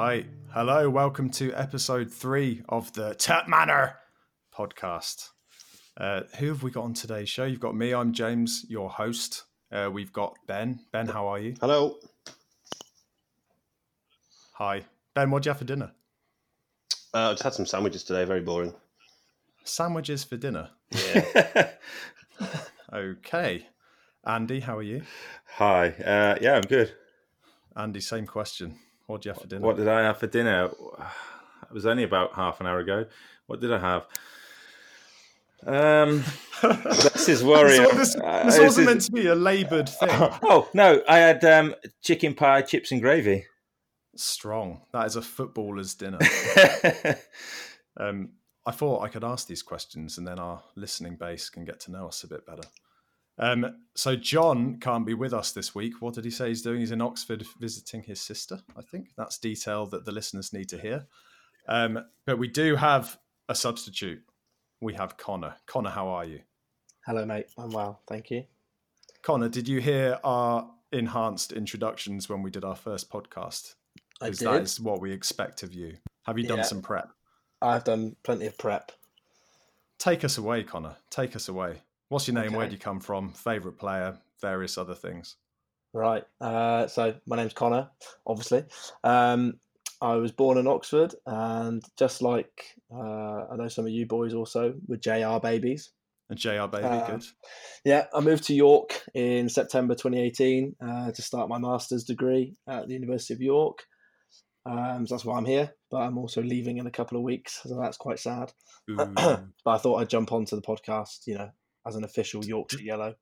Manor. Right. Hello. Welcome to episode three of the Tap Manor podcast. Uh, who have we got on today's show? You've got me. I'm James, your host. Uh, we've got Ben. Ben, how are you? Hello. Hi. Ben, what'd you have for dinner? Uh, I just had some sandwiches today. Very boring. Sandwiches for dinner. Yeah. Okay. Andy, how are you? Hi. Uh, yeah, I'm good. Andy, same question. What'd you have for dinner? What did I have for dinner? It was only about half an hour ago. What did I have? Um, this is worrying. This, Uh, this this wasn't is- meant to be a laboured thing. Oh no, I had um, chicken pie, chips, and gravy. Strong. That is a footballer's dinner. Um, I thought I could ask these questions and then our listening base can get to know us a bit better. Um, so John can't be with us this week. What did he say he's doing? He's in Oxford visiting his sister. I think that's detail that the listeners need to hear. Um, but we do have a substitute. We have Connor. Connor, how are you? Hello, mate. I'm well, thank you. Connor, did you hear our enhanced introductions when we did our first podcast? I Because did. that is what we expect of you. Have you done Yeah. some prep? I've done plenty of prep. Take us away, Connor. Take us away. What's your name? Where Okay. do you come from? Favorite player? Various other things. Right. Uh, so my name's Connor. Obviously, um, I was born in Oxford, and just like uh, I know some of you boys also were JR babies. And JR baby, Uh, good. Yeah, I moved to York in September 2018 uh, to start my master's degree at the University of York. Um, so that's why I'm here, but I'm also leaving in a couple of weeks, so that's quite sad. But I thought I'd jump onto the podcast, you know, as an official Yorkshire Yellow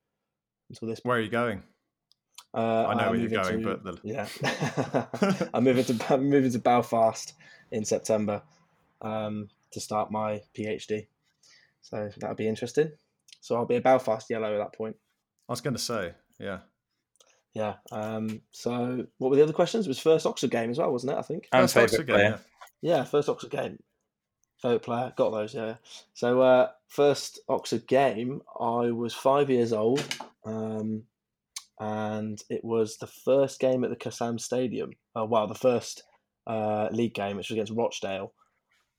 until this. Where are you going? Uh, I know I'm where you're going, to- but the- yeah, I'm moving to I'm moving to Belfast in September um, to start my PhD. So that'll be interesting. So I'll be a Belfast Yellow at that point. I was going to say, yeah. Yeah. Um, so what were the other questions? It was first Oxford game as well, wasn't it? I think. And First Oxford game, player. Yeah, first Oxford game. Favorite player, got those. Yeah. So uh, first Oxford game, I was five years old, um, and it was the first game at the Kassam Stadium. Oh, wow, the first uh, league game, which was against Rochdale.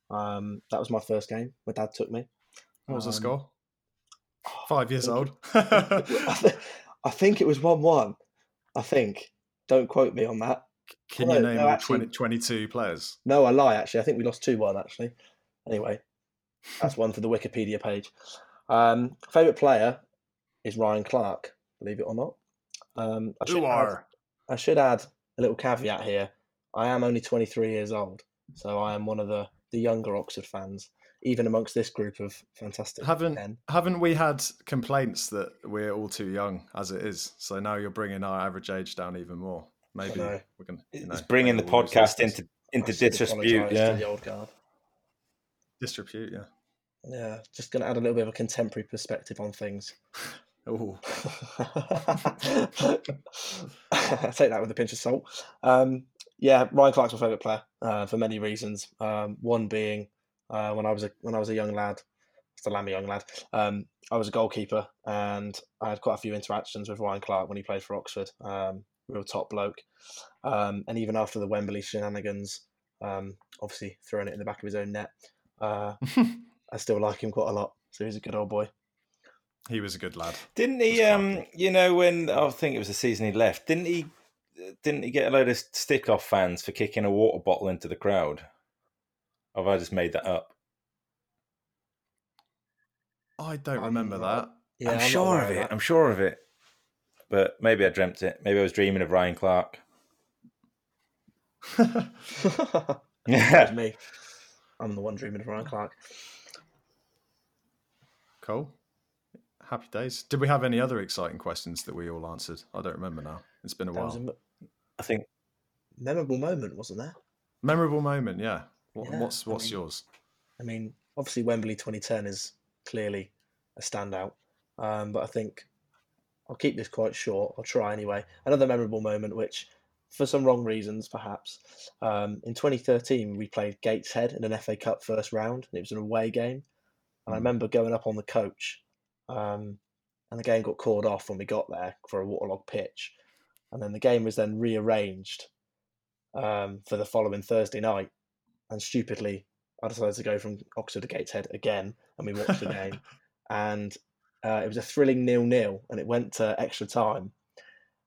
Um, that was my first game. My dad took me. What was the Um, score? Five years think old. I thi- I think it was one-one. I think. Don't quote me on that. Can you no, name no, all actually- 20, 22 players? No, I lie. Actually, I think we lost two one. Actually, anyway, that's one for the Wikipedia page. Um, favorite player is Ryan Clarke. Believe it or not. Um, I, should Who add, are? I should add a little caveat here. I am only 23 years old, so I am one of the the younger Oxford fans, even amongst this group of fantastic Haven't men. haven't we had complaints that we're all too young as it is? So now you're bringing our average age down even more. Maybe we're going to It's bringing the podcast into into I should disrepute. apologise Yeah. to the old guard. Distribute. Yeah. Yeah, just going to add a little bit of a contemporary perspective on things. Oh, Take that with a pinch of salt. Um, yeah, Ryan Clarke's my favourite player uh, for many reasons. Um, one being uh, when I was a when I was a young lad, still am a young lad. Um, I was a goalkeeper, and I had quite a few interactions with Ryan Clarke when he played for Oxford. Um, real top bloke. Um, and even after the Wembley shenanigans, um, obviously throwing it in the back of his own net, uh, I still like him quite a lot. So he's a good old boy. he was a good lad. Didn't he? Um, you know, when I think it was the season he left, didn't he? Didn't he get a load of stick off fans for kicking a water bottle into the crowd? Or have I just made that up? I don't I'm remember not- Yeah, I'm, not sure of it. that. I'm sure of it. But maybe I dreamt it. Maybe I was dreaming of Ryan Clarke. Yeah. me. I'm the one dreaming of Ryan Clarke. cool. Happy days. Did we have any other exciting questions that we all answered? I don't remember now. It's been a That while. m- I think memorable moment, wasn't there? Memorable moment, yeah. What, Yeah, what's I what's mean- yours? I mean, obviously Wembley 2010 is clearly a standout, um, but I think I'll keep this quite short. I'll try anyway. Another memorable moment, which for some wrong reasons perhaps, um, in 2013 we played Gateshead in an FA Cup first round, and it was an away game. And I Mm. remember going up on the coach, um, and the game got called off when we got there for a waterlogged pitch. and then the game was then rearranged um, for the following Thursday night. And stupidly, I decided to go from Oxford to Gateshead again, and we watched the game. And uh, it was a thrilling nil-nil, and it went to extra time.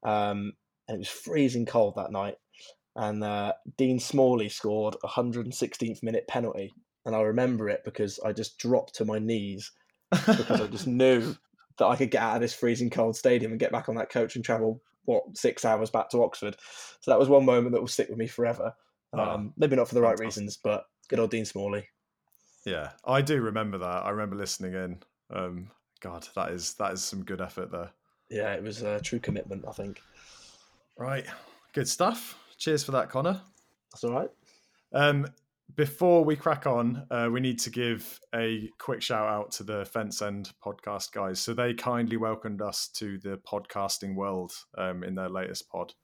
Um, and it was freezing cold that night. And uh, Dean Smalley scored a 116th minute penalty, and I remember it because I just dropped to my knees because I just knew that I could get out of this freezing cold stadium and get back on that coach and travel what six hours back to Oxford. So that was one moment that will stick with me forever. Oh, Um, maybe not for the right reasons, but good old Dean Smalley. Yeah, I do remember that. I remember listening in. Um, God, that is that is some good effort there. Yeah, it was a true commitment. I think Right, good stuff. Cheers for that, Connor. that's all right. Um, before we crack on, uh, we need to give a quick shout out to the Fence End podcast guys. So they kindly welcomed us to the podcasting world um, in their latest pod.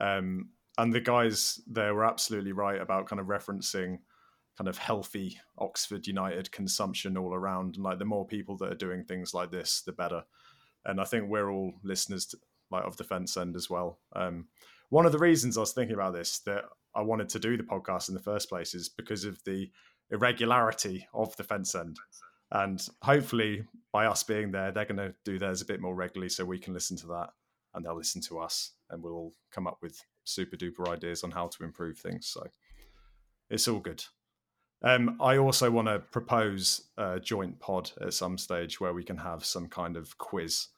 Um, and the guys there were absolutely right about kind of referencing kind of healthy Oxford United consumption all around. And like the more people that are doing things like this, the better. And I think we're all listeners to, like of the Fence End as well. Um, one of the reasons I was thinking about this that I wanted to do the podcast in the first place is because of the irregularity of the fence end. And hopefully, by us being there, they're going to do theirs a bit more regularly so we can listen to that and they'll listen to us and we'll all come up with super duper ideas on how to improve things. So it's all good. Um, I also want to propose a joint pod at some stage where we can have some kind of quiz.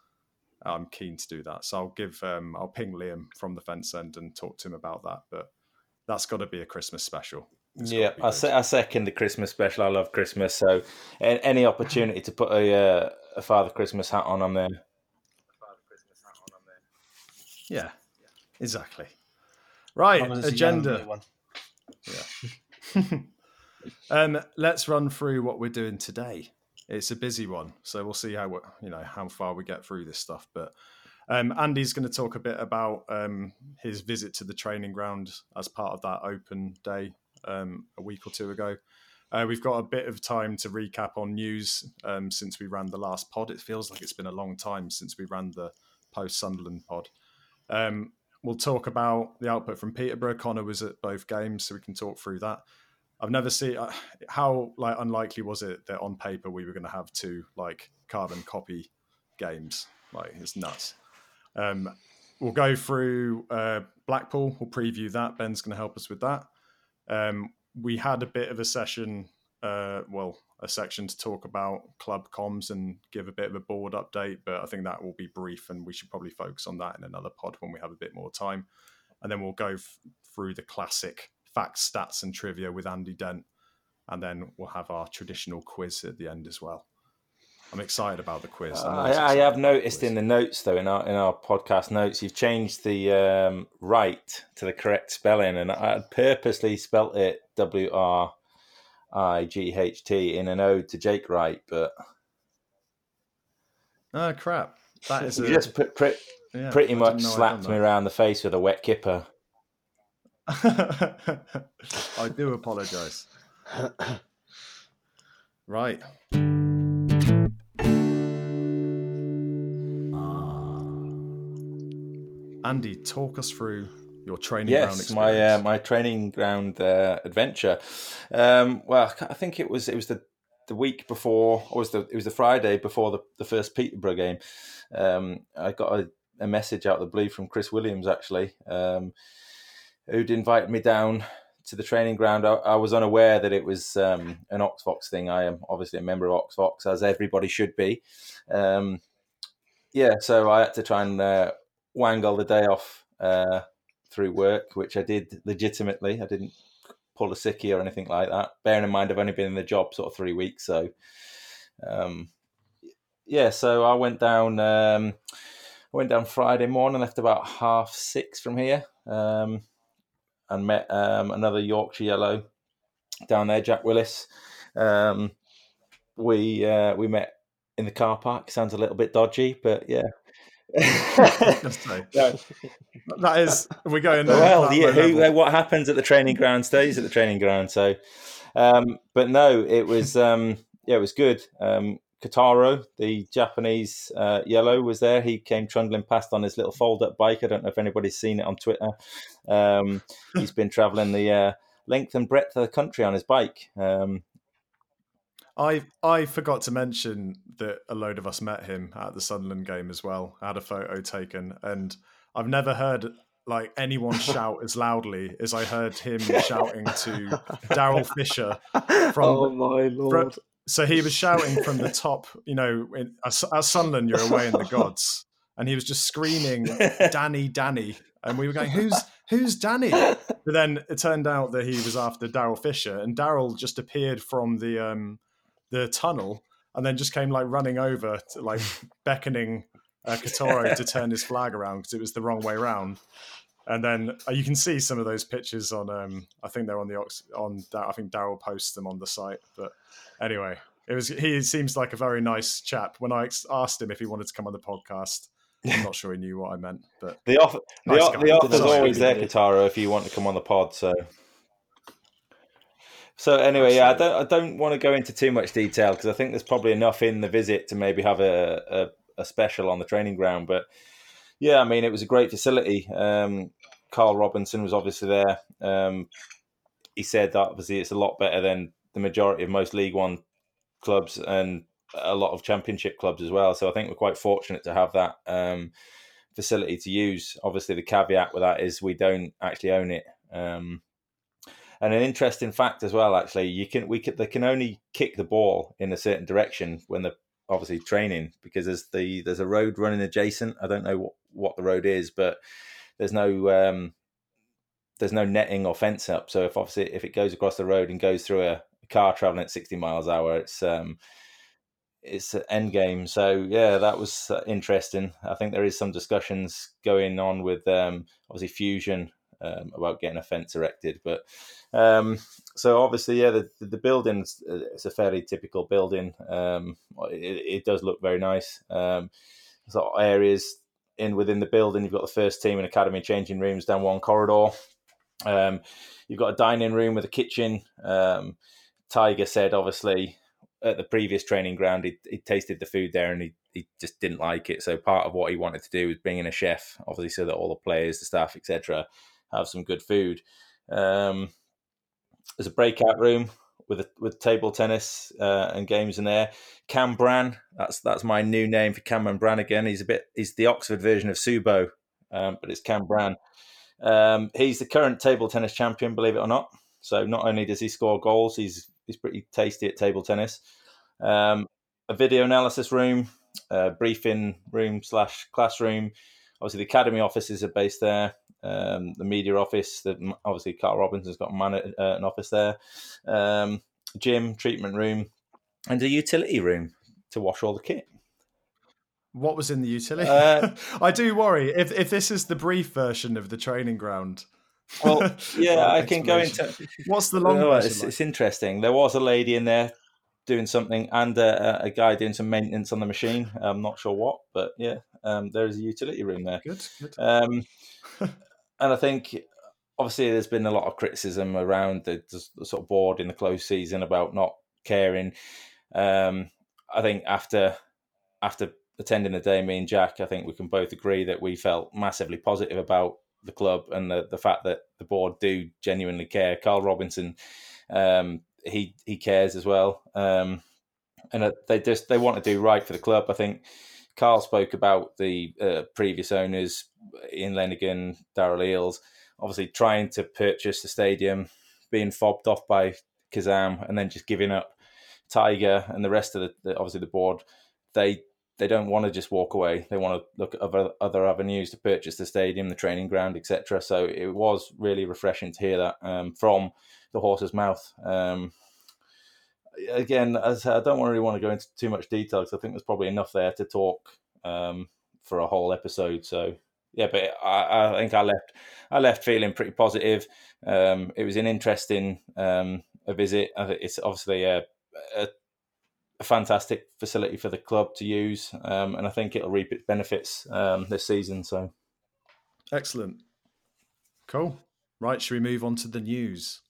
I'm keen to do that. So I'll give, um, I'll ping Liam from the fence end and talk to him about that. But that's got to be a Christmas special. It's Yeah, I, se- I second the Christmas special. I love Christmas, so a- any opportunity to put a uh, a Father Christmas hat on, I'm there. Yeah, exactly. Right, As long as it's a yellow agenda. blue one. um, let's run through what we're doing today. It's a busy one, so we'll see how you know how far we get through this stuff. But um, Andy's going to talk a bit about um, his visit to the training ground as part of that open day um, a week or two ago. Uh, we've got a bit of time to recap on news um, since we ran the last pod. It feels like it's been a long time since we ran the post Sunderland pod. Um, we'll talk about the output from Peterborough. Connor was at both games, so we can talk through that. I've never seen uh, how like unlikely was it that on paper we were going to have two like carbon copy games. Like it's nuts. Um, we'll go through uh, Blackpool. We'll preview that. Ben's going to help us with that. Um, we had a bit of a session, uh, well, a section to talk about club comms and give a bit of a board update, but I think that will be brief and we should probably focus on that in another pod when we have a bit more time. And then we'll go f- through the classic facts, stats, and trivia with Andy Dent. And then we'll have our traditional quiz at the end as well. I'm excited about the quiz. I'm I, I have about the noticed in the notes though in our in our podcast notes you've changed the um, right to the correct spelling, and I had purposely spelt it W R I G H T in an ode to Jake Wright, but Oh, crap. That is you a, just put, pre- yeah, pretty much didn't know I'd slapped me around the face with a wet kipper. I do apologise. Right. Andy, talk us through your training ground Yes, my uh, my training ground uh, adventure. Um, well, I think it was it was the the week before, or was the it was the Friday before the, the first Peterborough game. Um, I got a, a message out of the blue from Chris Williams actually, um, who'd invited me down to the training ground. I, I was unaware that it was um, an OxVox thing. I am obviously a member of OxVox, as everybody should be. Um, yeah, so I had to try and uh, wangle the day off uh, through work, which I did legitimately. I didn't pull a sickie or anything like that. Bearing in mind, I've only been in the job sort of three weeks, so um, yeah. So I went down. Um, I went down Friday morning, left about half six from here, um, and met um, another Yorkshire Yellow down there, Jack Willis. Um, we uh, we met in the car park. Sounds a little bit dodgy, but yeah. That is, we're going. well, yeah, who, what happens at the training ground stays at the training ground. So, um, but no, it was um, yeah, it was good. Um, Kotaro, the Japanese uh, yellow, was there. He came trundling past on his little fold-up bike. I don't know if anybody's seen it on Twitter. Um, he's been travelling the uh, length and breadth of the country on his bike. Um, I I forgot to mention that a load of us met him at the Sunderland game as well. I had a photo taken, and I've never heard like anyone shout as loudly as I heard him shouting to Daryl Fisher from. oh my lord! so he was shouting from the top, you know, in, as, as Sunderland, you're away in the gods, and he was just screaming, "Danny, Danny," and we were going, "Who's who's Danny?" But then it turned out that he was after Daryl Fisher, and Daryl just appeared from the um, the tunnel, and then just came like running over, to, like beckoning uh, Kotaro to turn his flag around because it was the wrong way around. And then uh, you can see some of those pictures on. Um, I think they're on the Ox- on. I think Daryl posts them on the site. But anyway, it was. He seems like a very nice chap. When I ex- asked him if he wanted to come on the podcast, I'm not sure he knew what I meant. But the offer, the, Nice guy. the offer's always there, Kotaro, if you want to come on the pod. So, so anyway, yeah, I don't, I don't want to go into too much detail because I think there's probably enough in the visit to maybe have a, a, a special on the training ground. But yeah, I mean, it was a great facility. Um, Karl Robinson was obviously there. Um, he said that obviously it's a lot better than the majority of most League One clubs and a lot of Championship clubs as well. So I think we're quite fortunate to have that um, facility to use. Obviously, the caveat with that is we don't actually own it. Um, and an interesting fact as well, actually, you can we can, they can only kick the ball in a certain direction when they're obviously training because there's the there's a road running adjacent. I don't know what, what the road is, but there's no um, there's no netting or fence up. So if obviously if it goes across the road and goes through a, car traveling at 60 miles an hour, it's um, it's an end game. So yeah, that was uh, interesting. I think there is some discussions going on with um, obviously Fusion um, about getting a fence erected, but um, so obviously yeah, the the building's it's a fairly typical building. Um, it, it does look very nice. Um, of areas in within the building. You've got the first team and academy changing rooms down one corridor. Um, you've got a dining room with a kitchen. Um, Tiger said, obviously, at the previous training ground, he, he tasted the food there and he, he just didn't like it. So part of what he wanted to do was bring in a chef, obviously, so that all the players, the staff, etc., have some good food. Um, there's a breakout room with a, with table tennis uh, and games in there. Cam Bran, that's that's my new name for Cameron Brannigan. He's a bit he's the Oxford version of Subo, um, but it's Cam Bran. Um, he's the current table tennis champion, believe it or not. So not only does he score goals, he's he's pretty tasty at table tennis. Um, a video analysis room, a briefing room slash classroom. Obviously, the academy offices are based there. Um, the media office, the, obviously Karl Robinson's got man, uh, an office there. Um, gym, treatment room, and a utility room to wash all the kit. what was in the utility? Uh, I do worry if if this is the brief version of the training ground. Well, yeah, I can go into. What's the long No, version? it's, like? it's interesting. There was a lady in there doing something, and a, a guy doing some maintenance on the machine. I'm not sure what, but yeah, um, there is a utility room there. Good, good. Um, and I think obviously there's been a lot of criticism around the, the sort of board in the close season about not caring. Um, I think after after attending the day, me and Jack, I think we can both agree that we felt massively positive about the club and the, the fact that the board do genuinely care. Karl Robinson, um, he he cares as well, um, and they just they want to do right for the club. I think Karl spoke about the uh, previous owners, Ian Lenagan, Darryl Eales, obviously trying to purchase the stadium, being fobbed off by Kassam, and then just giving up Tiger and the rest of the, the obviously the board. They they don't want to just walk away. They want to look at other other avenues to purchase the stadium, the training ground, etc. So it was really refreshing to hear that um, from the horse's mouth. Um, again, as I don't really want to go into too much detail because I think there's probably enough there to talk um, for a whole episode. So yeah, but I, I think I left I left feeling pretty positive. Um, it was an interesting um, a visit. It's obviously a, a a fantastic facility for the club to use, um, and I think it'll reap its benefits um, this season. So, Excellent. Cool. Right, should we move on to the news?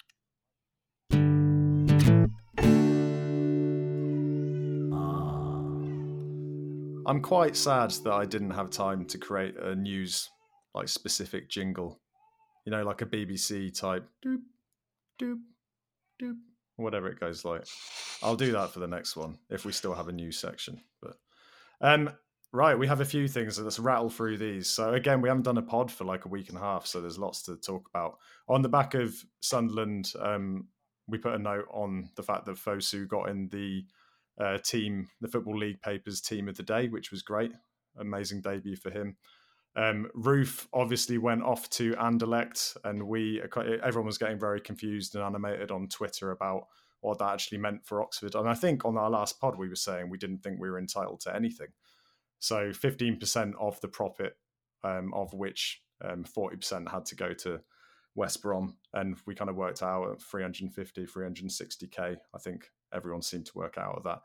I'm quite sad that I didn't have time to create a news like specific jingle. You know, like a BBC type doop doop doop whatever it goes like. I'll do that for the next one if we still have a new section. But um right, we have a few things. So let's rattle through these. So again, we haven't done a pod for like a week and a half, so there's lots to talk about. On the back of Sunderland, um, we put a note on the fact that Fosu got in the uh, team, the Football League papers team of the day, which was great. Amazing debut for him. Um, Roofe obviously went off to Anderlecht, and we everyone was getting very confused and animated on Twitter about what that actually meant for Oxford. And I think on our last pod we were saying we didn't think we were entitled to anything. So 15% of the profit, um, of which um, 40% had to go to West Brom, and we kind of worked out at 350, 360k. I think everyone seemed to work out of that.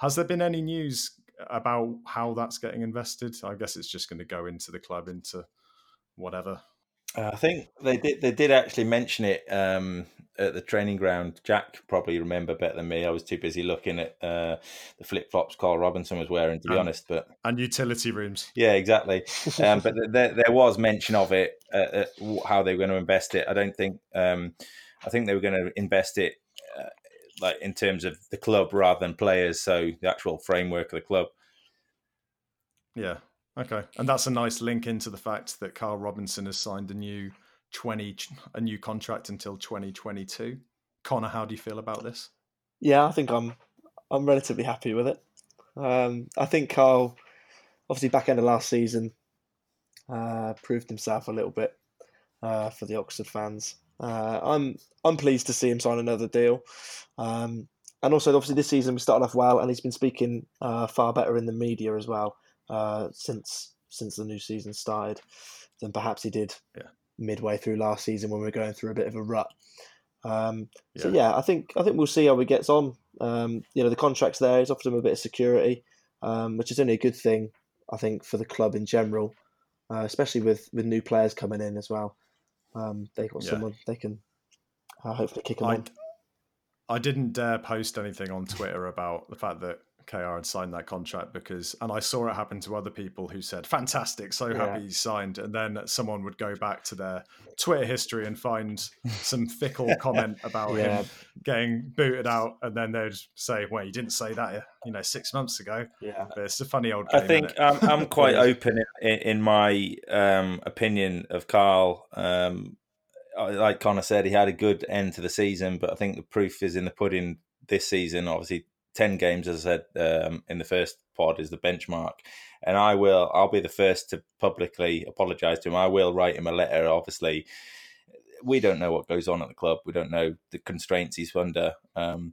Has there been any news about how that's getting invested? I guess it's just going to go into the club, into whatever. Uh, I think they did. They did actually mention it um, at the training ground. Jack probably remember better than me. I was too busy looking at uh, the flip flops Karl Robinson was wearing, to be and, honest. But and utility rooms. Yeah, exactly. um, but there, there was mention of it, uh, how they were going to invest it. I don't think. Um, I think they were going to invest it like in terms of the club rather than players. So the actual framework of the club. Yeah. Okay. And that's a nice link into the fact that Karl Robinson has signed a new 20 a new contract until 2022. Connor, how do you feel about this? Yeah, I think I'm I'm relatively happy with it. Um, I think Karl, obviously back end of last season, uh, proved himself a little bit uh, for the Oxford fans. Uh, I'm I'm pleased to see him sign another deal, um, and also obviously this season we started off well, and he's been speaking uh, far better in the media as well uh, since since the new season started than perhaps he did yeah. midway through last season when we were going through a bit of a rut. Um, yeah. So yeah, I think I think we'll see how he gets on. Um, you know, the contract's there; he's offered him a bit of security, um, which is only a good thing, I think, for the club in general, uh, especially with with new players coming in as well. Um, they got yeah. someone they can uh, hopefully kick them I, on. I didn't dare post anything on Twitter about the fact that KR had signed that contract because, and I saw it happen to other people who said, "Fantastic, so yeah. happy he signed," and then someone would go back to their Twitter history and find some fickle comment about yeah. him getting booted out, and then they'd say, "Well, you didn't say that, you know, six months ago." Yeah, but it's a funny old. Game, I think I'm, I'm, quite open in, in my um, opinion of Karl. Um, like Connor said, he had a good end to the season, but I think the proof is in the pudding this season. Obviously, 10 games, as I said um, in the first pod, is the benchmark. And I will, I'll be the first to publicly apologise to him. I will write him a letter. Obviously, we don't know what goes on at the club. We don't know the constraints he's under. Um,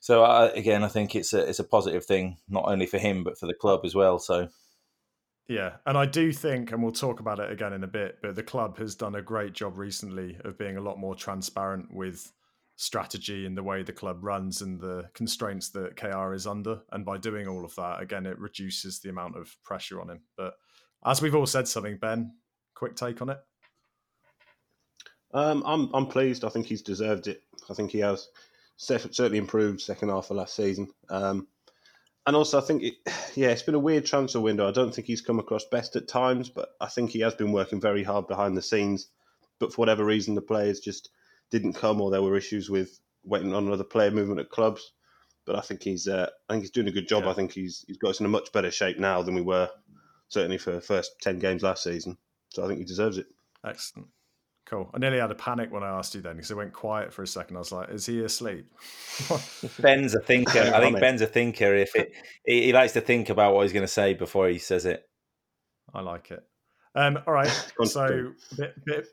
so I, again, I think it's a it's a positive thing, not only for him but for the club as well. So. Yeah, and I do think, and we'll talk about it again in a bit, but the club has done a great job recently of being a lot more transparent with strategy and the way the club runs and the constraints that KR is under. And by doing all of that, again, it reduces the amount of pressure on him. But as we've all said something, Ben, quick take on it. Um, I'm I'm pleased. I think he's deserved it. I think he has certainly improved second half of last season. Um, and also, I think it, yeah, it's been a weird transfer window. I don't think he's come across best at times, but I think he has been working very hard behind the scenes. But for whatever reason, the players just didn't come, or there were issues with waiting on another player movement at clubs. But I think he's uh, I think he's doing a good job. Yeah. I think he's he's got us in a much better shape now than we were certainly for the first ten games last season. So I think he deserves it. Excellent. Cool. I nearly had a panic when I asked you then because it went quiet for a second. I was like, "Is he asleep?" Ben's a thinker. I think Ben's a thinker. If it, he, he likes to think about what he's going to say before he says it. I like it. Um, all right, so bit, bit,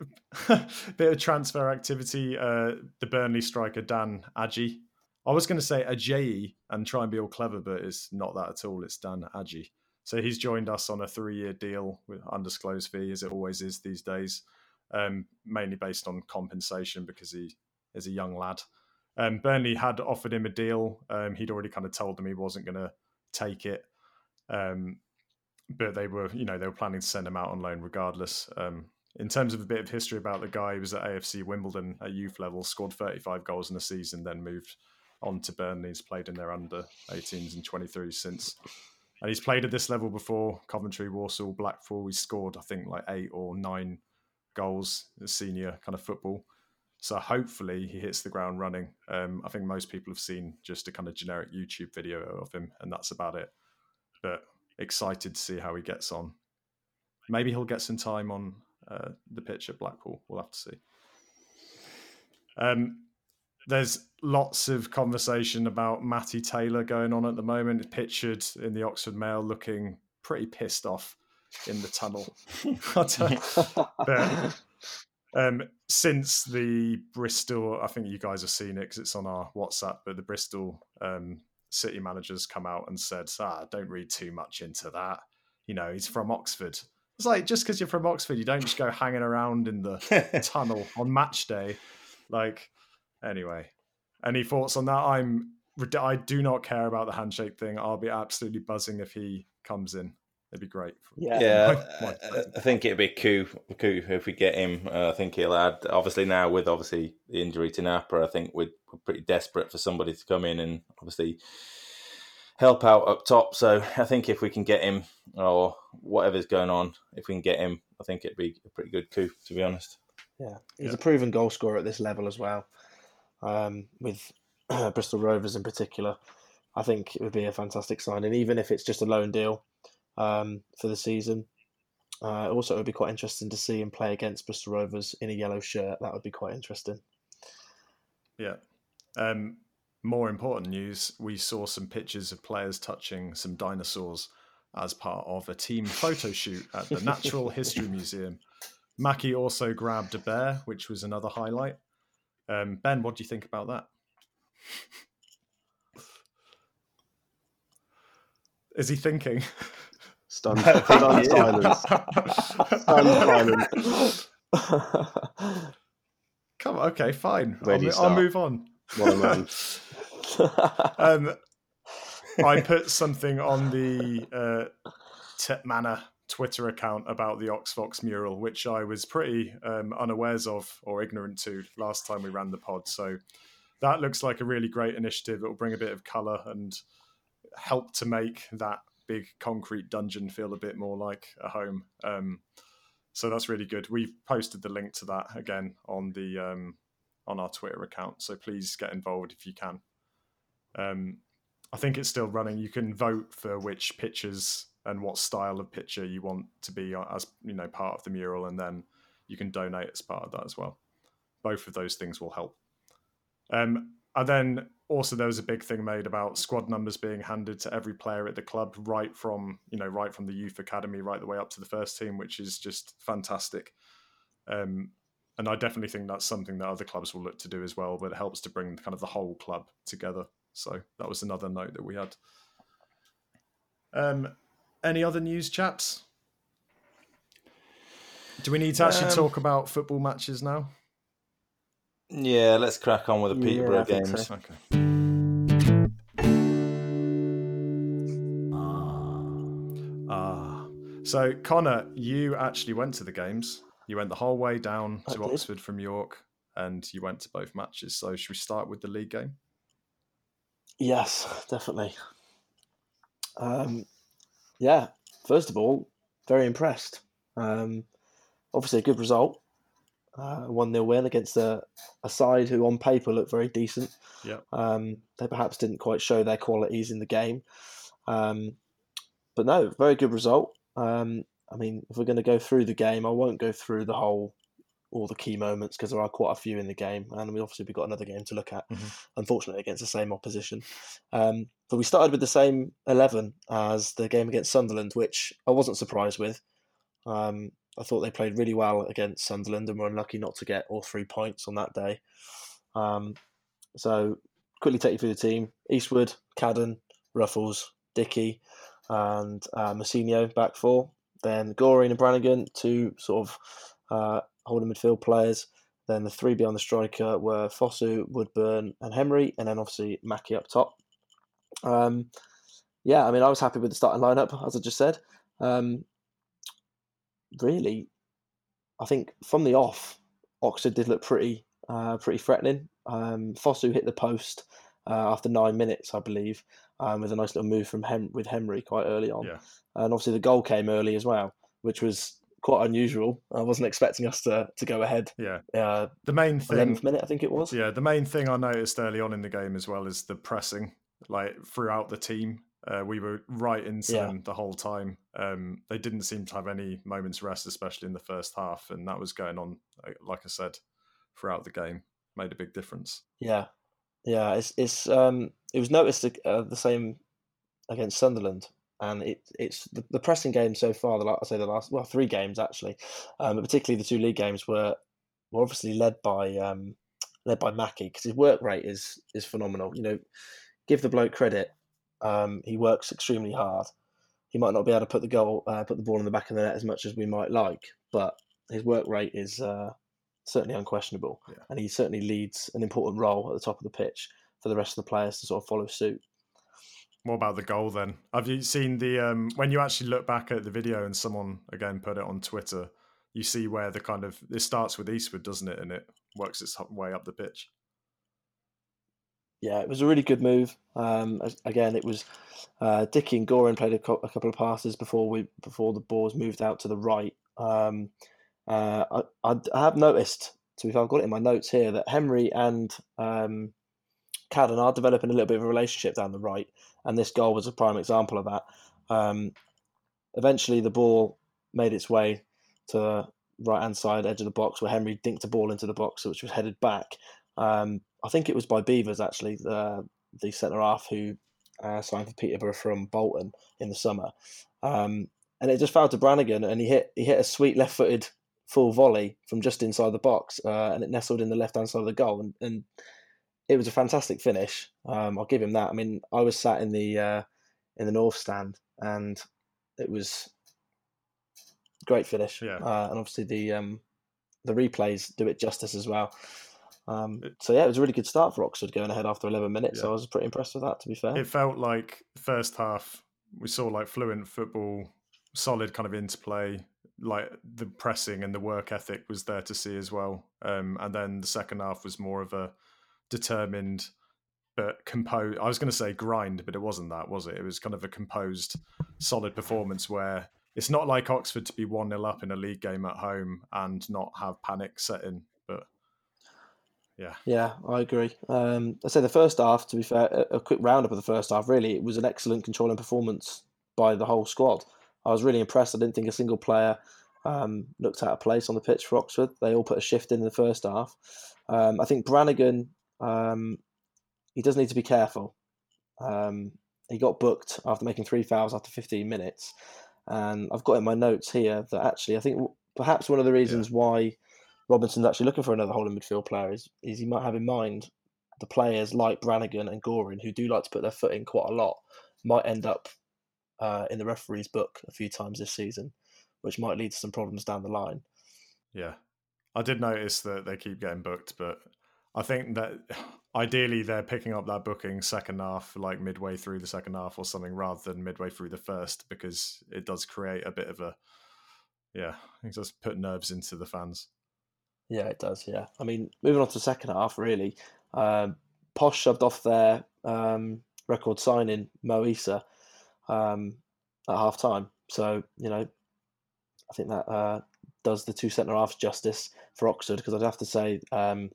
bit of transfer activity. Uh, the Burnley striker Dan Agyei. I was going to say Ajayi and try and be all clever, but it's not that at all. It's Dan Agyei. So he's joined us on a three-year deal with undisclosed fee, as it always is these days, um, mainly based on compensation because he is a young lad. Um, Burnley had offered him a deal. Um, he'd already kind of told them he wasn't going to take it. Um, but they were, you know, they were planning to send him out on loan regardless. Um, in terms of a bit of history about the guy, he was at AFC Wimbledon at youth level, scored 35 goals in a season, then moved on to Burnley. He's played in their under 18s and 23s since. and he's played at this level before. Coventry, Walsall, Blackpool. He scored, I think, like eight or nine goals in senior kind of football. So hopefully he hits the ground running. Um, I think most people have seen just a kind of generic YouTube video of him, and that's about it. But excited to see how he gets on. Maybe he'll get some time on uh, the pitch at Blackpool. We'll have to see. Um, there's lots of conversation about Matty Taylor going on at the moment. Pictured in the Oxford Mail looking pretty pissed off in the tunnel. but um, since the Bristol, I think you guys have seen it because it's on our WhatsApp, but the Bristol um, city managers come out and said, ah, don't read too much into that. You know, he's from Oxford. It's like just because you're from Oxford, you don't just go hanging around in the tunnel on match day. Like, anyway, any thoughts on that? I'm I do not care about the handshake thing. I'll be absolutely buzzing if he comes in. It'd be great. Yeah, yeah. My, my I think it'd be coup, coup if we get him. Uh, I think he'll add. Obviously now with obviously the injury to Napa, I think we're, we're pretty desperate for somebody to come in and obviously help out up top. So I think if we can get him or whatever's going on, if we can get him, I think it'd be a pretty good coup. To be honest. Yeah, he's yeah. a proven goal scorer at this level as well. Um, with Bristol Rovers in particular, I think it would be a fantastic signing, even if it's just a loan deal um, for the season. Uh, also, it would be quite interesting to see him play against Bristol Rovers in a yellow shirt. That would be quite interesting. Yeah. Um, more important news: we saw some pictures of players touching some dinosaurs as part of a team photo shoot at the Natural History Museum. Mackie also grabbed a bear, which was another highlight. Um, ben, what do you think about that? Is he thinking? Stunned, stunned silence. Stunned silence. Come on, okay, fine. I'll, I'll, move on. What a man. um, I put something on the uh, Tip Manor Twitter account about the OxVox mural, which I was pretty um, unawares of or ignorant to last time we ran the pod. So that looks like a really great initiative. It will bring a bit of colour and help to make that big concrete dungeon feel a bit more like a home. Um, so that's really good. We've posted the link to that again on the um, on our Twitter account. So please get involved if you can. Um, I think it's still running. You can vote for which pictures and what style of picture you want to be as you know part of the mural, and then you can donate as part of that as well. Both of those things will help. Um, and then also there was a big thing made about squad numbers being handed to every player at the club right from you know right from the youth academy right the way up to the first team which is just fantastic. Um, and i definitely think that's something that other clubs will look to do as well but it helps to bring kind of the whole club together. So that was another note that we had. Um, any other news chaps? Do we need to actually um, talk about football matches now yeah, let's crack on with the Peterborough yeah, games. So. Okay. Ah, so Connor, you actually went to the games. You went the whole way down to Oxford from York, and you went to both matches. So should we start with the league game? Yes, definitely. Um, yeah, first of all, very impressed. Um, obviously, a good result uh, 1 0 win against a, a side who on paper looked very decent. Yeah. Um, they perhaps didn't quite show their qualities in the game. Um, but no, very good result. Um, I mean, if we're going to go through the game, I won't go through the whole, all the key moments because there are quite a few in the game, and we obviously we've got another game to look at. Mm-hmm. Unfortunately, against the same opposition, um, but we started with the same eleven as the game against Sunderland, which I wasn't surprised with. Um, I thought they played really well against Sunderland and were unlucky not to get all three points on that day. Um, so, quickly take you through the team Eastwood, Cadden, Ruffels, Dickie, and uh, Mousinho back four. Then Gorrin and Brannigan, two sort of uh, holding midfield players. Then the three beyond the striker were Fosu, Woodburn, and Henry, and then obviously Mackie up top. Um, yeah, I mean, I was happy with the starting lineup, as I just said. Um, really, I think from the off, Oxford did look pretty uh, pretty threatening. Um, Fosu hit the post uh, after nine minutes, I believe, um, with a nice little move from Hem- with Henry quite early on. Yeah. And obviously the goal came early as well, which was quite unusual. I wasn't expecting us to, to go ahead. Yeah. Uh, The main thing 11th minute, I think it was. Yeah, the main thing I noticed early on in the game as well is the pressing, like throughout the team. Uh, we were right into Yeah. them the whole time. Um, they didn't seem to have any moments rest, especially in the first half, and that was going on, uh, like I said, throughout the game. Made a big difference. Yeah, yeah. It's it's um it was noticed uh, the same against Sunderland, and it it's the, the pressing game so far. The I say the last well three games actually, um, but particularly the two league games were were obviously led by um led by Mackie because his work rate is is phenomenal. You know, give the bloke credit. Um, he works extremely hard. He might not be able to put the goal, uh, put the ball in the back of the net as much as we might like, but his work rate is uh, certainly unquestionable, Yeah. and he certainly leads an important role at the top of the pitch for the rest of the players to sort of follow suit. What about the goal then? Have you seen the um, when you actually look back at the video and someone again put it on Twitter? You see where the kind of it starts with Eastwood, doesn't it, and it works its way up the pitch. Yeah, it was a really good move. Um, again, it was uh, Dickie and Gorrin played a, co- a couple of passes before we before the balls moved out to the right. Um, uh, I, I, have noticed, be fair, I've got it in my notes here that Henry and um, Cadden are developing a little bit of a relationship down the right, and this goal was a prime example of that. Um, eventually, the ball made its way to right hand side edge of the box, where Henry dinked a ball into the box, which was headed back. Um, I think it was by Beevers actually, the the centre half who uh, signed for Peterborough from Bolton in the summer, um, and it just fell to Brannigan, and he hit he hit a sweet left footed full volley from just inside the box, uh, and it nestled in the left hand side of the goal, and, and it was a fantastic finish. Um, I'll give him that. I mean, I was sat in the uh, in the north stand, and it was great finish. Yeah. uh, and obviously the um, the replays do it justice as well. Um, so yeah, it was a really good start for Oxford going ahead after 11 minutes. Yeah. So I was pretty impressed with that. To be fair, It felt like first half we saw like fluent football, solid kind of interplay, like the pressing and the work ethic was there to see as well. Um, and then the second half was more of a determined but composed. I was going to say grind, but it wasn't that, was it? It was kind of a composed, solid performance where it's not like Oxford to be one 0 up in a league game at home and not have panic set in. Yeah, Yeah, I agree. Um, I say the first half, to be fair, a, a quick roundup of the first half. Really, it was an excellent controlling performance by the whole squad. I was really impressed. I didn't think a single player um, looked out of place on the pitch for Oxford. They all put a shift in the first half. Um, I think Brannigan, um, he does need to be careful. Um, he got booked after making three fouls after 15 minutes, and I've got in my notes here that actually I think perhaps one of the reasons why Robinson's actually looking for another holding midfield player is, is he might have in mind the players like Brannigan and Gorrin who do like to put their foot in quite a lot might end up uh, in the referee's book a few times this season, which might lead to some problems down the line. Yeah, I did notice that they keep getting booked, but I think that ideally they're picking up that booking second half, like midway through the second half or something, rather than midway through the first, because it does create a bit of a, yeah, it does put nerves into the fans. Yeah, it does. Yeah, I mean, moving on to the second half, really, um, Posh shoved off their um, record signing Mo Eisa um, at half time. So you know, I think that uh, does the two centre halves justice for Oxford because I'd have to say um,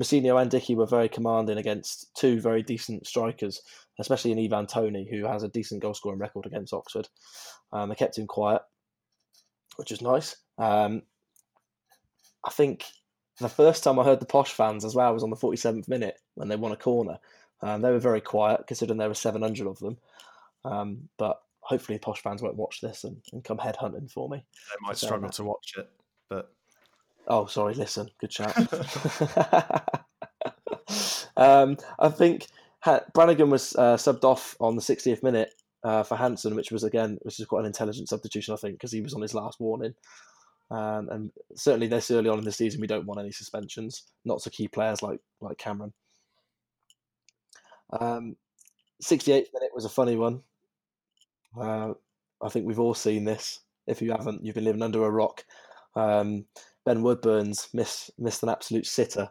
Mousinho and Dickie were very commanding against two very decent strikers, especially in Ivan Toney, who has a decent goal scoring record against Oxford. Um, they kept him quiet, which is nice. Um, I think the first time I heard the Posh fans as well was on the 47th minute when they won a corner. Um, they were very quiet considering there were 700 of them. Um, but hopefully, Posh fans won't watch this and, and come head hunting for me. They might struggle enough. to watch it, but Oh, sorry, listen, good shout. um, I think ha- Brannigan was uh, subbed off on the 60th minute uh, for Hanson, which was again, which is quite an intelligent substitution, I think, because he was on his last warning. Um, and certainly, this early on in the season, we don't want any suspensions, not to key players like like Cameron. Um, 68th minute was a funny one. Uh, I think we've all seen this. If you haven't, you've been living under a rock. Um, Ben Woodburn's missed missed an absolute sitter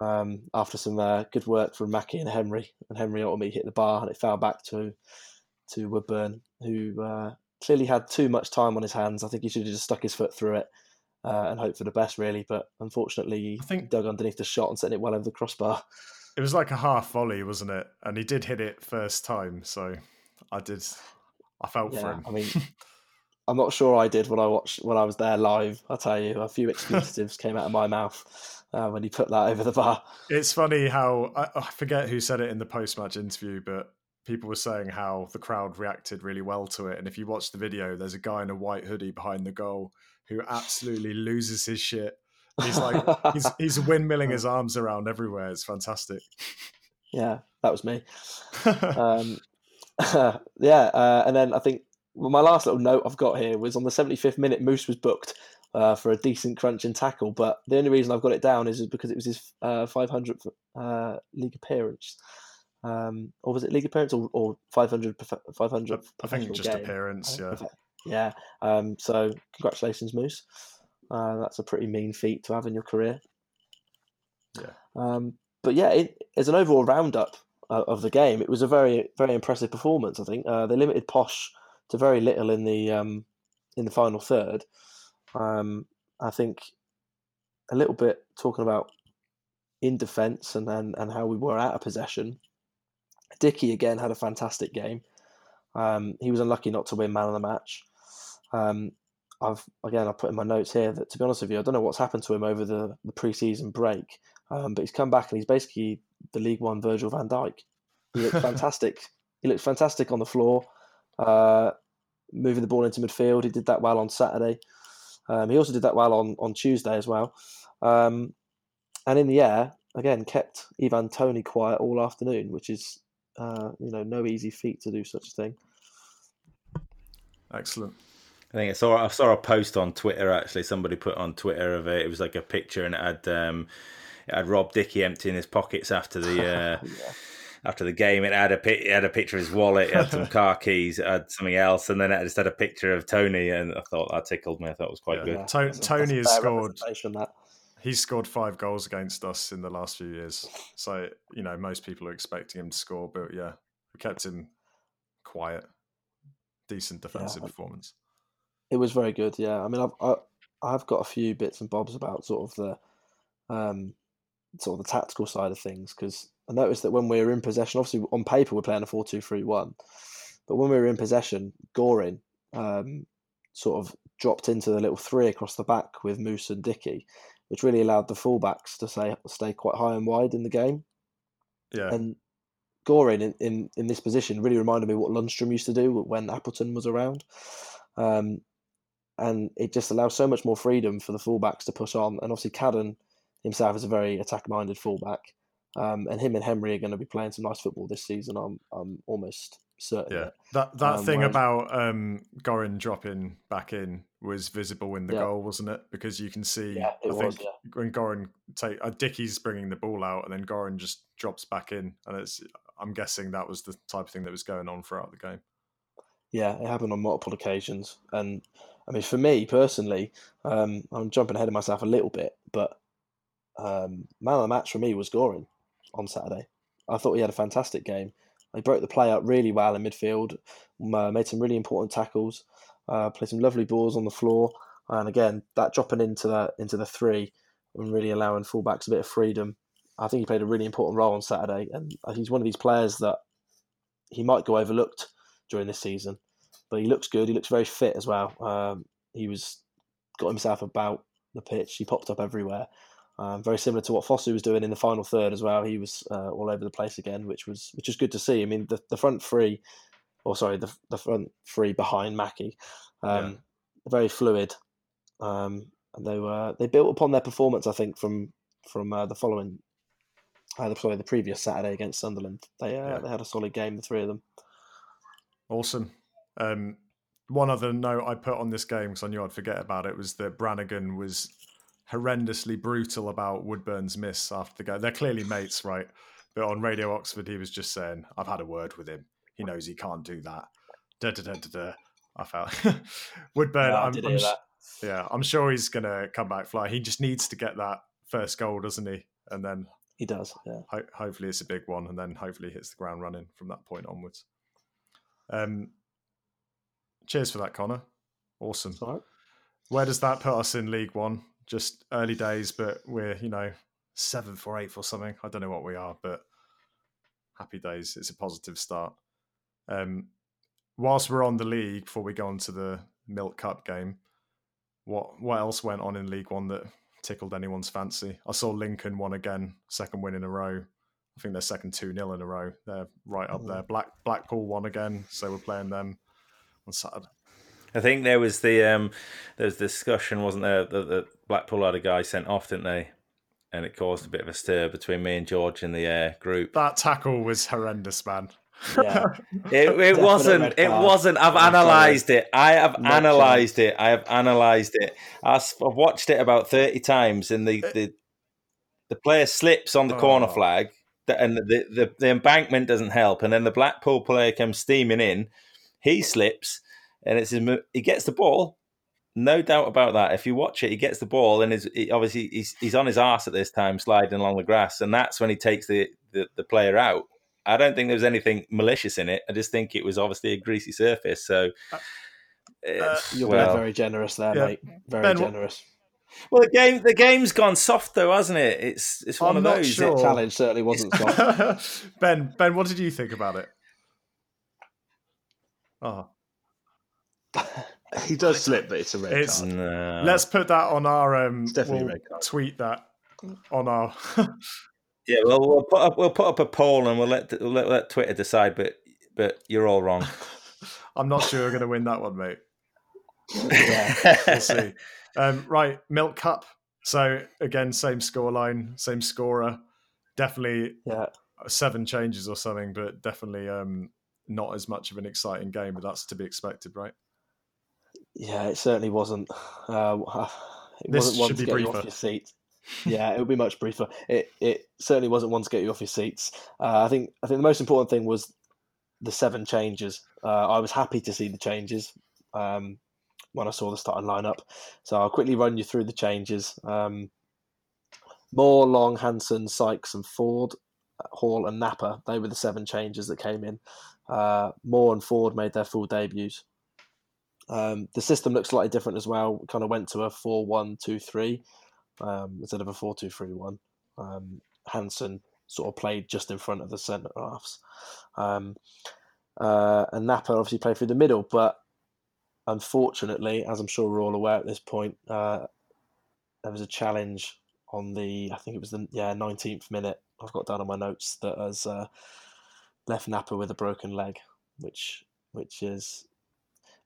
um, after some uh, good work from Mackie and Henry, and Henry ultimately hit the bar, and it fell back to to Woodburn, who uh, clearly had too much time on his hands. I think he should have just stuck his foot through it uh, and hoped for the best, really. But unfortunately, I think- dug underneath the shot and sent it well over the crossbar. It was like a half volley, wasn't it? And he did hit it first time, so I did. I felt for him. I mean, I'm not sure I did when I watched when I was there live. I tell you, a few expletives came out of my mouth uh, when he put that over the bar. It's funny how I, I forget who said it in the post-match interview, but people were saying how the crowd reacted really well to it. And if you watch the video, there's a guy in a white hoodie behind the goal who absolutely loses his shit. He's like he's he's windmilling his arms around everywhere. It's fantastic. yeah, that was me. um, yeah, uh, and then I think my last little note I've got here was on the 75th minute, Moose was booked uh, for a decent crunching tackle, but the only reason I've got it down is because it was his uh, 500th uh, league appearance. Um, or was it league appearance or, or 500 500 I think just game? appearance. Uh, Yeah. Yeah. Um, so congratulations, Moose. Uh, that's a pretty mean feat to have in your career. Yeah. Um, but yeah, it, as an overall roundup uh, of the game, it was a very very impressive performance. I think uh, they limited Posh to very little in the um, in the final third. Um, I think a little bit talking about in defence and, and and how we were out of possession. Dickie again had a fantastic game. Um, he was unlucky not to win man of the match. Um, I've again I put in my notes here that to be honest with you, I don't know what's happened to him over the, the pre-season break, um, but he's come back and he's basically the League One Virgil van Dijk. He looks fantastic. he looks fantastic on the floor, uh, moving the ball into midfield. He did that well on Saturday. Um, he also did that well on, on Tuesday as well. Um, and in the air, again, kept Ivan Toney quiet all afternoon, which is uh, you know no easy feat to do such a thing. Excellent. I think I saw I saw a post on Twitter actually. Somebody put on Twitter of it. It was like a picture and it had um, it had Rob Dickie emptying his pockets after the uh, Yeah. after the game. It had a pic- it had a picture of his wallet. It had some car keys. It had something else, and then it just had a picture of Toney. And I thought that tickled me. I thought it was quite Yeah. good. Yeah, To- that's a- that's Toney has scored- That. He's scored five goals against us in the last few years. So, you know, most people are expecting him to score, but yeah, we kept him quiet. Decent defensive I- performance. It was very good. Yeah, I mean, I've I, I've got a few bits and bobs about sort of the um, sort of the tactical side of things because I noticed that when we were in possession, obviously on paper we're playing a four-two-three-one, but when we were in possession, Gorrin um, sort of dropped into the little three across the back with Moose and Dickie, which really allowed the fullbacks to stay stay quite high and wide in the game. Yeah. And Gorrin in, in, in this position really reminded me what Lundstram used to do when Appleton was around. Um, and it just allows so much more freedom for the fullbacks to push on. And obviously, Cadden himself is a very attack minded fullback. Um, and him and Henry are going to be playing some nice football this season. I'm I'm almost certain. Yeah, that that Um, thing whereas- about um, Gorrin dropping back in was visible in the Yeah. goal, wasn't it? Because you can see, Yeah, I was, think yeah. when Gorrin take uh, Dickie's bringing the ball out, and then Gorrin just drops back in, and it's. I'm guessing that was the type of thing that was going on throughout the game. Yeah, it happened on multiple occasions. And I mean, for me personally, um, I'm jumping ahead of myself a little bit, but um, man of the match for me was Gorrin on Saturday. I thought he had a fantastic game. He broke the play up really well in midfield, uh, made some really important tackles, uh, played some lovely balls on the floor, and again that dropping into the into the three and really allowing fullbacks a bit of freedom. I think he played a really important role on Saturday, and uh, he's one of these players that he might go overlooked during this season, but he looks good. He looks very fit as well. Um, he was got himself about the pitch. He popped up everywhere. Um, very similar to what Fosu was doing in the final third as well. He was uh, all over the place again, which was which was good to see. I mean, the, the front three, or sorry, the the front three behind Mackie, um, very fluid. Um, and they were they built upon their performance, I think, from from uh, the following, uh, the, sorry, the previous Saturday against Sunderland. They uh, Yeah. they had a solid game, the three of them. Awesome. Um, one other note I put on this game because I knew I'd forget about it was that Brannigan was horrendously brutal about Woodburn's miss after the game. They're clearly mates, right? But on Radio Oxford, he was just saying, "I've had a word with him. He knows he can't do that." Da da da da da. I felt Woodburn. I'm, I'm yeah, I'm sure he's gonna come back fly. He just needs to get that first goal, doesn't he? And then He does. Yeah. Ho- hopefully, it's a big one, and then hopefully he hits the ground running from that point onwards. Um, cheers for that, Connor. Awesome. Where does that put us in League One? Just early days, but we're you know seventh or eighth or something. I don't know what we are, but happy days. It's a positive start. Um, whilst we're on the league, before we go on to the Milk Cup game, what what else went on in League One that tickled anyone's fancy? I saw Lincoln won again, second win in a row. I think they're second two 0 in a row. They're right up there. Black Blackpool won again, so we're playing them on Saturday. I think there was the um, there was discussion, wasn't there? That, that Blackpool had a guy sent off, didn't they? And it caused a bit of a stir between me and George in the uh, group. That tackle was horrendous, man. Yeah. It, it wasn't. It wasn't. I've analysed it. I have Not analysed it. I have analysed it. I've watched it about thirty times, and the the, the player slips on the corner Oh. flag, and the, the the embankment doesn't help, and then the Blackpool player comes steaming in. He slips, and it's his, he gets the ball. No doubt about that. If you watch it, he gets the ball, and is he, obviously he's he's on his arse at this time, sliding along the grass, and that's when he takes the, the, the player out. I don't think there was anything malicious in it. I just think it was obviously a greasy surface. So, Uh, You're well, being very generous there, Yeah. mate. Very Ben, generous. well, the game the game's gone soft though, hasn't it? It's it's one I'm of those. sure. It- Challenge certainly wasn't soft. ben, Ben, what did you think about it? Oh, He does slip, but it's a red It's- card. no. let's put that on our. Um, It's definitely we'll red card. tweet that on our. yeah, well, we'll put up we'll put up a poll and we'll let we'll let, let Twitter decide. But but you're all wrong. I'm not sure we're going to win that one, mate. Yeah. We'll see. Um, right, Milk Cup. So again, same scoreline, same scorer. Definitely Yeah. seven changes or something, but definitely um, not as much of an exciting game. But that's to be expected, right? Yeah, it certainly wasn't. Uh, it This wasn't one should to be get you briefer. off your seat. Yeah, it would be much briefer. It it certainly wasn't one to get you off your seats. Uh, I think I think the most important thing was the seven changes. Uh, I was happy to see the changes um, when I saw the starting lineup. So I'll quickly run you through the changes. Um, Moore, Long, Hanson, Sykes, and Ford, uh, Hall, and Napper. They were the seven changes that came in. Uh, Moore and Ford made their full debuts. Um, the system looks slightly different as well. Kind of went to a 4 1 2 3 um, instead of a 4 2 3 1. Um, Hanson sort of played just in front of the centre halves. Um, uh, and Napa obviously played through the middle, but unfortunately, as I'm sure we're all aware at this point, uh, there was a challenge on the, I think it was the yeah 19th minute. I've got down on my notes that has uh, left Napa with a broken leg, which which is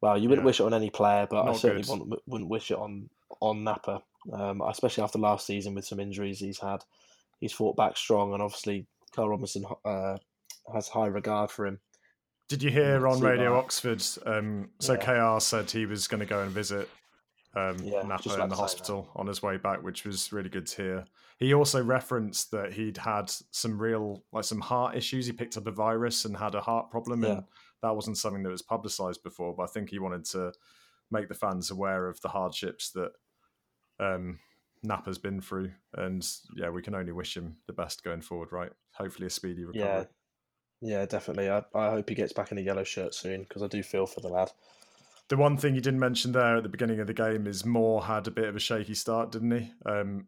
well, you wouldn't Yeah. wish it on any player, but I certainly wouldn't, wouldn't wish it on on Napa, um, especially after last season with some injuries he's had. He's fought back strong, and obviously Karl Robinson uh, has high regard for him. Did you hear on Radio that. Oxford? Um, so Yeah. KR said he was going to go and visit um, Yeah, Napa in the that. hospital on his way back, which was really good to hear. He also referenced that he'd had some real, like some heart issues. He picked up a virus and had a heart problem, Yeah. and that wasn't something that was publicised before. But I think he wanted to make the fans aware of the hardships that um, Napa's been through, and yeah, we can only wish him the best going forward. Right? Hopefully, a speedy recovery. Yeah, yeah, definitely. I, I hope he gets back in a yellow shirt soon because I do feel for the lad. The one thing you didn't mention there at the beginning of the game is Moore had a bit of a shaky start, didn't he? Um,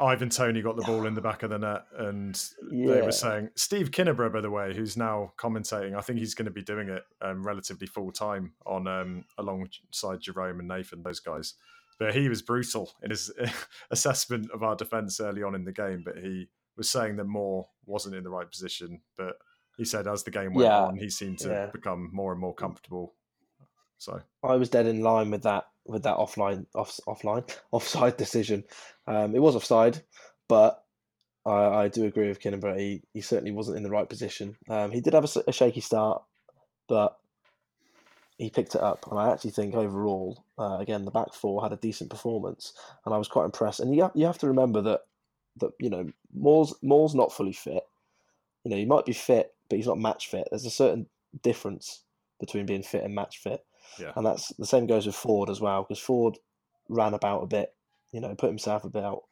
Ivan Toney got the ball in the back of the net, and they were saying Steve Kinnebrew, by the way, who's now commentating. I think he's going to be doing it um, relatively full time on um, alongside Jerome and Nathan, those guys. But he was brutal in his assessment of our defence early on in the game. But he was saying that Moore wasn't in the right position. But he said as the game went Yeah. on, he seemed to Yeah. become more and more comfortable. So I was dead in line with that with that offline off offline offside decision. Um, it was offside, but I, I do agree with Kinnebrew. He he certainly wasn't in the right position. Um, he did have a shaky start, but he picked it up, and I actually think overall, uh, again, the back four had a decent performance, and I was quite impressed. And you have, you have to remember that that you know Moore's Moore's not fully fit. You know, he might be fit, but he's not match fit. There's a certain difference between being fit and match fit. Yeah. And that's the same goes with Ford as well, because Ford ran about a bit, you know, put himself about.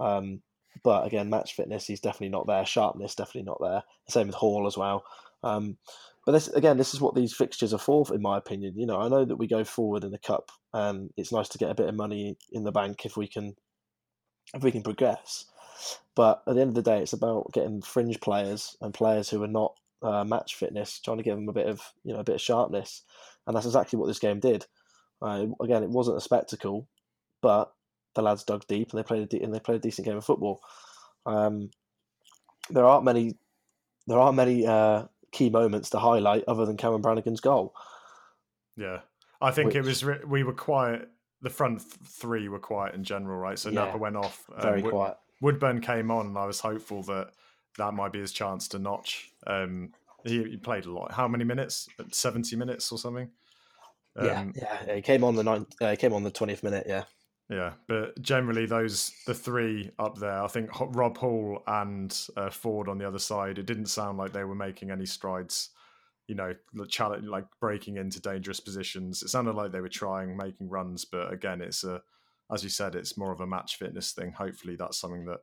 Um, but again, match fitness, he's definitely not there. Sharpness, definitely not there. The Same with Hall as well. Um, but this again, this is what these fixtures are for, in my opinion. You know, I know that we go forward in the cup, and it's nice to get a bit of money in the bank if we can, if we can progress. But at the end of the day, it's about getting fringe players and players who are not uh, match fitness, trying to give them a bit of you know a bit of sharpness, and that's exactly what this game did. Uh, again, it wasn't a spectacle, but the lads dug deep and they played a de- and they played a decent game of football. Um, there aren't many there aren't many uh, key moments to highlight other than Cameron Brannigan's goal. Yeah, I think it was re- we were quiet. The front three were quiet in general, right? So Yeah, Napa went off. um, Very Wood- quiet. Woodburn came on, and I was hopeful that that might be his chance to notch. Um, he, he played a lot. How many minutes? Seventy minutes or something. Yeah, Um, yeah, yeah. He came on the ninth. Uh, came on the twentieth minute. Yeah, Yeah, but generally those the three up there. I think Rob Hall and uh, Ford on the other side. It didn't sound like they were making any strides. You know, challenge like breaking into dangerous positions. It sounded like they were trying, making runs, but again, it's a as you said, it's more of a match fitness thing. Hopefully, that's something that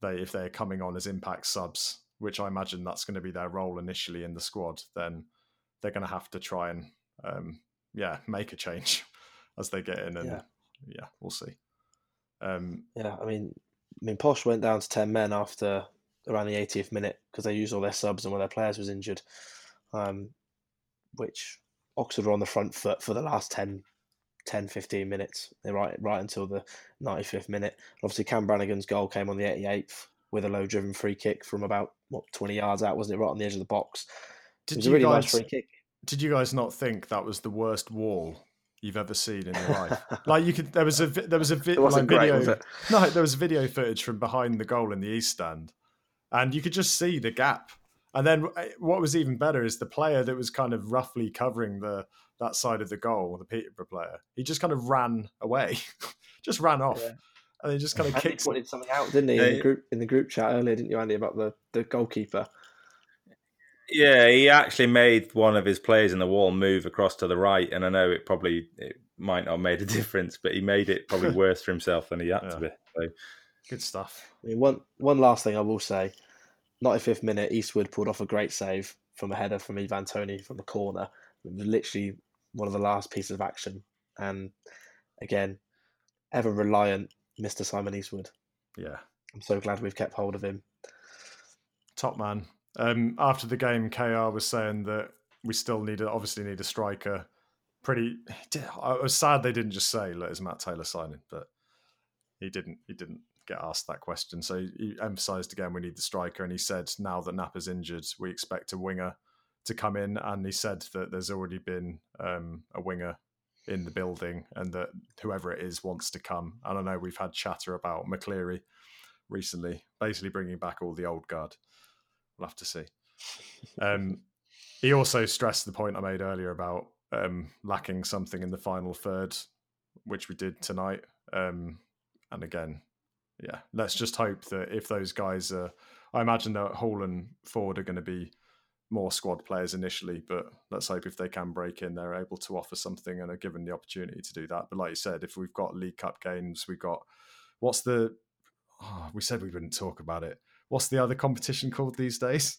they, if they're coming on as impact subs, which I imagine that's going to be their role initially in the squad, then they're going to have to try and um, yeah make a change as they get in and Yeah. yeah, we'll see. Um, yeah. I mean, I mean, Posh went down to ten men after around the 80th minute because they used all their subs and one of their players was injured. Um, which Oxford were on the front foot for the last 10, 10 15 minutes. They right right until the 95th minute. Obviously, Cam Brannigan's goal came on the 88th with a low driven free kick from about what 20 yards out, wasn't it? Right on the edge of the box. it was you a really guys nice free kick. Did you guys not think that was the worst wall you've ever seen in your life? like you could there was a there was a vi- It wasn't like great, video was it? no there was video footage from behind the goal in the east stand, and you could just see the gap. And then uh, what was even better is the player that was kind of roughly covering the that side of the goal, the Peterborough player. He just kind of ran away, just ran off, Yeah. and he just kind of Andy kicked. pointed something out, didn't he, Yeah, in the group in the group chat earlier, didn't you, Andy, about the, the goalkeeper? Yeah, he actually made one of his players in the wall move across to the right, and I know it probably it might not have made a difference, but he made it probably worse for himself than he had Yeah. to be. So, Good stuff. I mean, one one last thing I will say: 95th minute, Eastwood pulled off a great save from a header from Ivan Toney from the corner. It was literally one of the last pieces of action, and again, ever reliant, Mr. Simon Eastwood. Yeah, I'm so glad we've kept hold of him. top man. Um, after the game, KR was saying that we still need, a, obviously, need a striker. Pretty. I was sad they didn't just say, "Let us Matt Taylor signing," but he didn't. He didn't get asked that question. So he emphasised again, we need the striker, and he said, now that Napper's injured, we expect a winger to come in, and he said that there's already been um, a winger in the building, and that whoever it is wants to come. And I know we've had chatter about McCleary recently, basically bringing back all the old guard. We'll have to see. Um, he also stressed the point I made earlier about um, lacking something in the final third, which we did tonight. Um, and again, yeah, let's just hope that if those guys are, I imagine that Hall and Ford are going to be more squad players initially, but let's hope if they can break in, they're able to offer something and are given the opportunity to do that. But like you said, if we've got League Cup games, we've got what's the, oh, we said we wouldn't talk about it. What's the other competition called these days?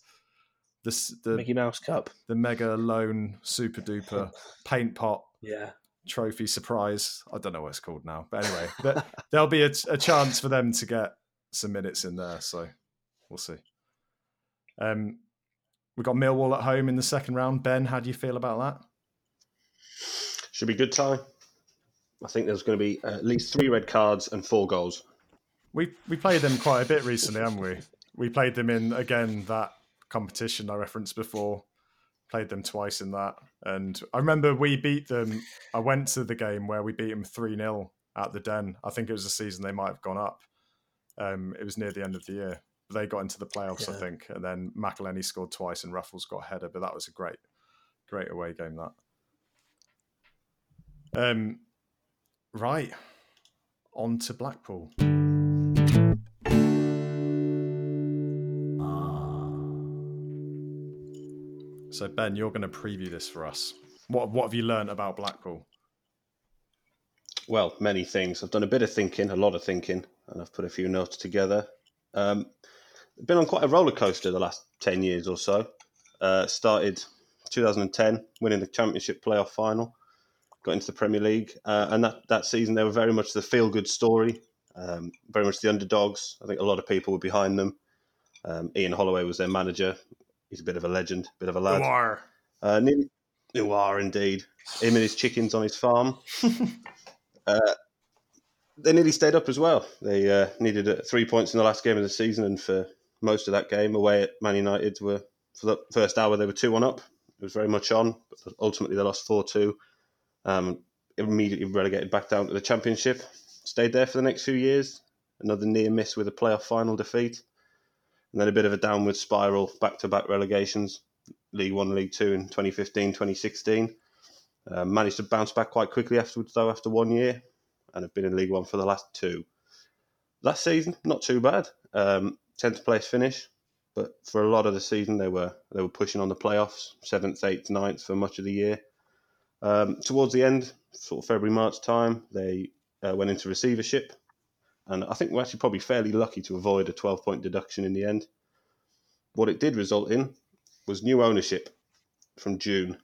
This the Mickey Mouse Cup. the mega lone super duper paint pot Yeah. trophy surprise. I don't know what it's called now, but anyway, there, there'll be a, a chance for them to get some minutes in there. So we'll see. Um, we got Millwall at home in the second round. Ben, how do you feel about that? Should be a good time. I think there's going to be at least three red cards and four goals. We we played them quite a bit recently, haven't we? We played them in again that competition I referenced before. Played them twice in that, and I remember we beat them. I went to the game where we beat them three 0 at the Den. I think it was a season they might have gone up. Um, it was near the end of the year. They got into the playoffs, I think, and then McAleny scored twice and Ruffels got a header. But that was a great, great away game. That. Um, right, on to Blackpool. So Ben, you're going to preview this for us. What what have you learned about Blackpool? Well, many things. I've done a bit of thinking, a lot of thinking, and I've put a few notes together. Um, been on quite a roller coaster the last 10 years or so. Uh, started 2010, winning the Championship playoff final, got into the Premier League, uh, and that, that season they were very much the feel good story, um, very much the underdogs. I think a lot of people were behind them. Um, Ian Holloway was their manager. He's a bit of a legend, bit of a lad. Noir. Uh, you are indeed. Him and his chickens on his farm. uh, they nearly stayed up as well. They uh, needed uh, three points in the last game of the season, and for most of that game, away at Man United, were for the first hour they were two one up. It was very much on, but ultimately they lost four two. Um, immediately relegated back down to the Championship. Stayed there for the next few years. Another near miss with a playoff final defeat, and then a bit of a downward spiral, back to back relegations. League One, League Two in 2015, 2016. Uh, managed to bounce back quite quickly afterwards, though, after one year, and have been in League One for the last two. Last season, not too bad. Um, 10th place finish, but for a lot of the season, they were they were pushing on the playoffs, seventh, eighth, ninth for much of the year. Um, towards the end, sort of February, March time, they uh, went into receivership, and I think we're actually probably fairly lucky to avoid a 12 point deduction in the end. What it did result in was new ownership from June,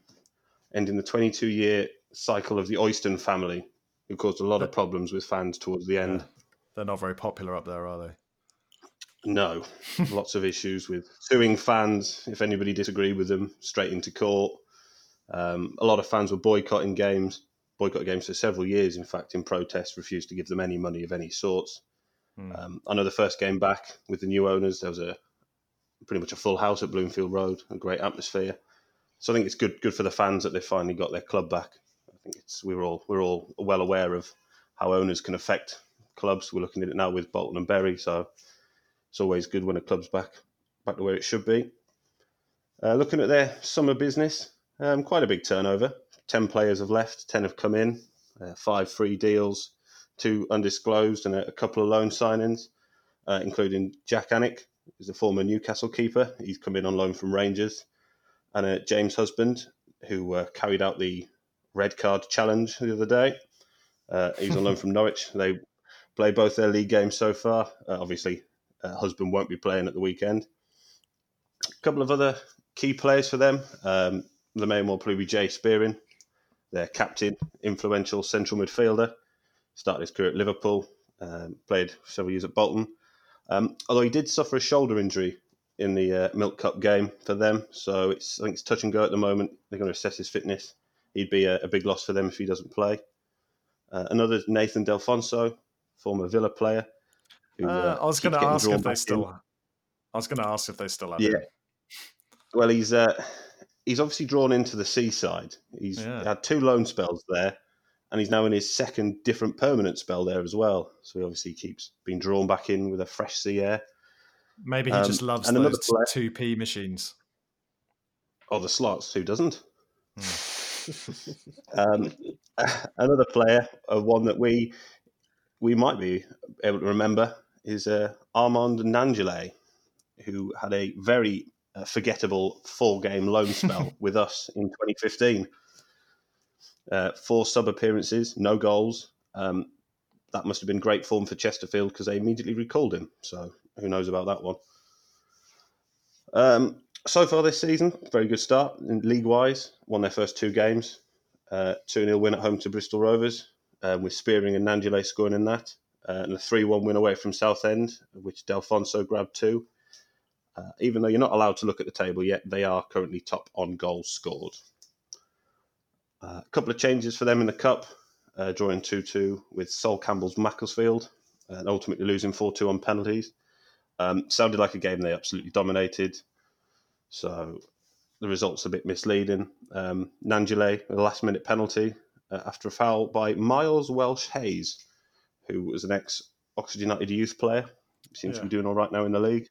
ending the 22 year cycle of the Oyston family, who caused a lot of problems with fans towards the end. They're not very popular up there, are they? No, lots of issues with suing fans if anybody disagreed with them, straight into court. Um, a lot of fans were boycotting games, boycotting games for several years, in fact, in protest, refused to give them any money of any sorts. Hmm. Um, I know the first game back with the new owners, there was a pretty much a full house at Bloomfield Road, a great atmosphere. So I think it's good good for the fans that they finally got their club back. I think it's we're all we're all well aware of how owners can affect clubs. We're looking at it now with Bolton and Bury, so it's always good when a club's back back to where it should be. Uh, looking at their summer business, um, quite a big turnover. Ten players have left, ten have come in, uh, five free deals, two undisclosed, and a, a couple of loan signings, uh, including Jak Alnwick, who's a former Newcastle keeper. He's come in on loan from Rangers, and uh, James Husband, who uh, carried out the red card challenge the other day. Uh, he's on loan from Norwich. They play both their league games so far. Uh, obviously, Husband won't be playing at the weekend. A couple of other key players for them. Um, the main one will probably be Jay Spearing, their captain, influential central midfielder. Started his career at Liverpool, um, played several years at Bolton. Um, although he did suffer a shoulder injury in the uh, Milk Cup game for them, so it's I think it's touch and go at the moment. They're going to assess his fitness. He'd be a, a big loss for them if he doesn't play. Uh, another Nathan Delfouneso, former Villa player. who, Uh, I was going to ask if they still. in. I was going to ask if they still have Yeah. him. Well, he's uh, he's obviously drawn into the seaside. He's Yeah. had two loan spells there, and he's now in his second different permanent spell there as well. So he obviously keeps being drawn back in with a fresh sea air. Maybe he Um, just loves those two p machines. Oh, the slots. Who doesn't? Um, another player, uh, one that we we might be able to remember, is uh, Armand Gnanduillet, who had a very uh, forgettable four-game loan spell with us in 2015. Uh, four sub appearances, no goals. Um, that must have been great form for Chesterfield because they immediately recalled him. So who knows about that one? Um, so far this season, very good start in league wise. Won their first two games. Uh, 2 0 win at home to Bristol Rovers, uh, with Spearing and Gnanduillet scoring in that. Uh, and a 3 1 win away from Southend, which Delfouneso grabbed two. Uh, even though you're not allowed to look at the table yet, they are currently top on goals scored. Uh, a couple of changes for them in the Cup, uh, drawing 2 2 with Sol Campbell's Macclesfield, and ultimately losing 4 2 on penalties. Um, sounded like a game they absolutely dominated. So the results a bit misleading. Um, Gnanduillet, a last minute penalty uh, after a foul by Miles Welch-Hayes, who was an ex Oxford United youth player. Seems to be doing all right now in the league.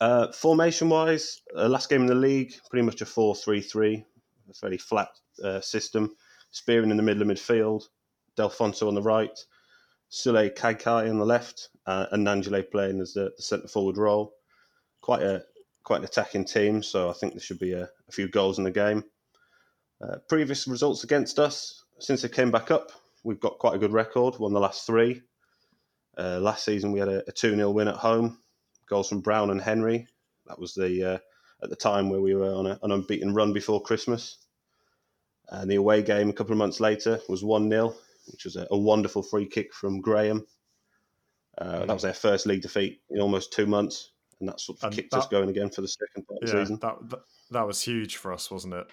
Uh, formation wise, uh, last game in the league, pretty much a 4 3 3, a fairly flat uh, system. Spearing in the middle of midfield, Delfouneso on the right, Sullay Kaikai on the left, uh, and Gnanduillet playing as the, the centre forward role. Quite a quite an attacking team, so I think there should be a, a few goals in the game. Uh, previous results against us, since they came back up, we've got quite a good record, won the last three. Uh, last season we had a, a 2 0 win at home, goals from Brown and Henry. That was the uh, at the time where we were on a, an unbeaten run before Christmas. And the away game a couple of months later was 1 0, which was a, a, wonderful free kick from Graham. Uh, mm. That was their first league defeat in almost two months. And that's what and kicked that, us going again for the second part of the season. That, that, that was huge for us, wasn't it?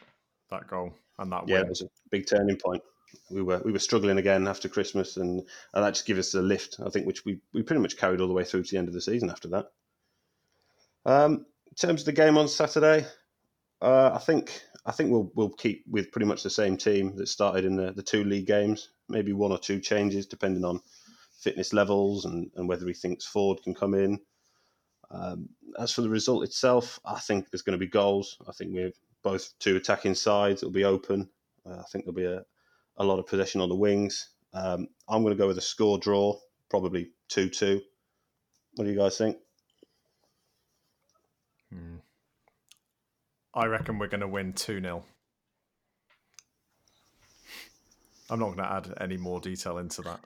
That goal and that yeah, win. it was a big turning point. We were we were struggling again after Christmas, and, and that just gave us a lift. I think which we, we pretty much carried all the way through to the end of the season after that. Um, in terms of the game on Saturday, uh, I think I think we'll we'll keep with pretty much the same team that started in the, the two league games. Maybe one or two changes depending on fitness levels and, and whether he thinks Ford can come in. Um, as for the result itself, I think there's going to be goals. I think we're both two attacking sides. It'll be open. Uh, I think there'll be a, a lot of possession on the wings. Um, I'm going to go with a score draw, probably 2 2. What do you guys think? Hmm. I reckon we're going to win 2 0. I'm not going to add any more detail into that.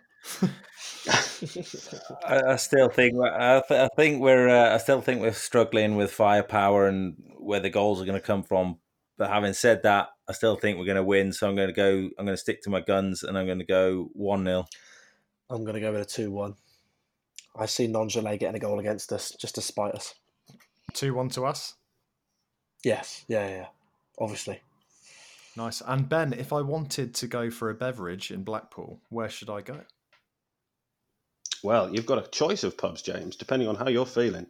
I, I, still think I, th- I think we're uh, I still think we're struggling with firepower and where the goals are going to come from. But having said that, I still think we're going to win. So I'm going to go. I'm going to stick to my guns, and I'm going to go one 0 I'm going to go with a two one. I see Gnanduillet getting a goal against us just to spite us. Two one to us. Yes. Yeah. Yeah. Obviously. Nice. And Ben, if I wanted to go for a beverage in Blackpool, where should I go? Well, you've got a choice of pubs, James, depending on how you're feeling.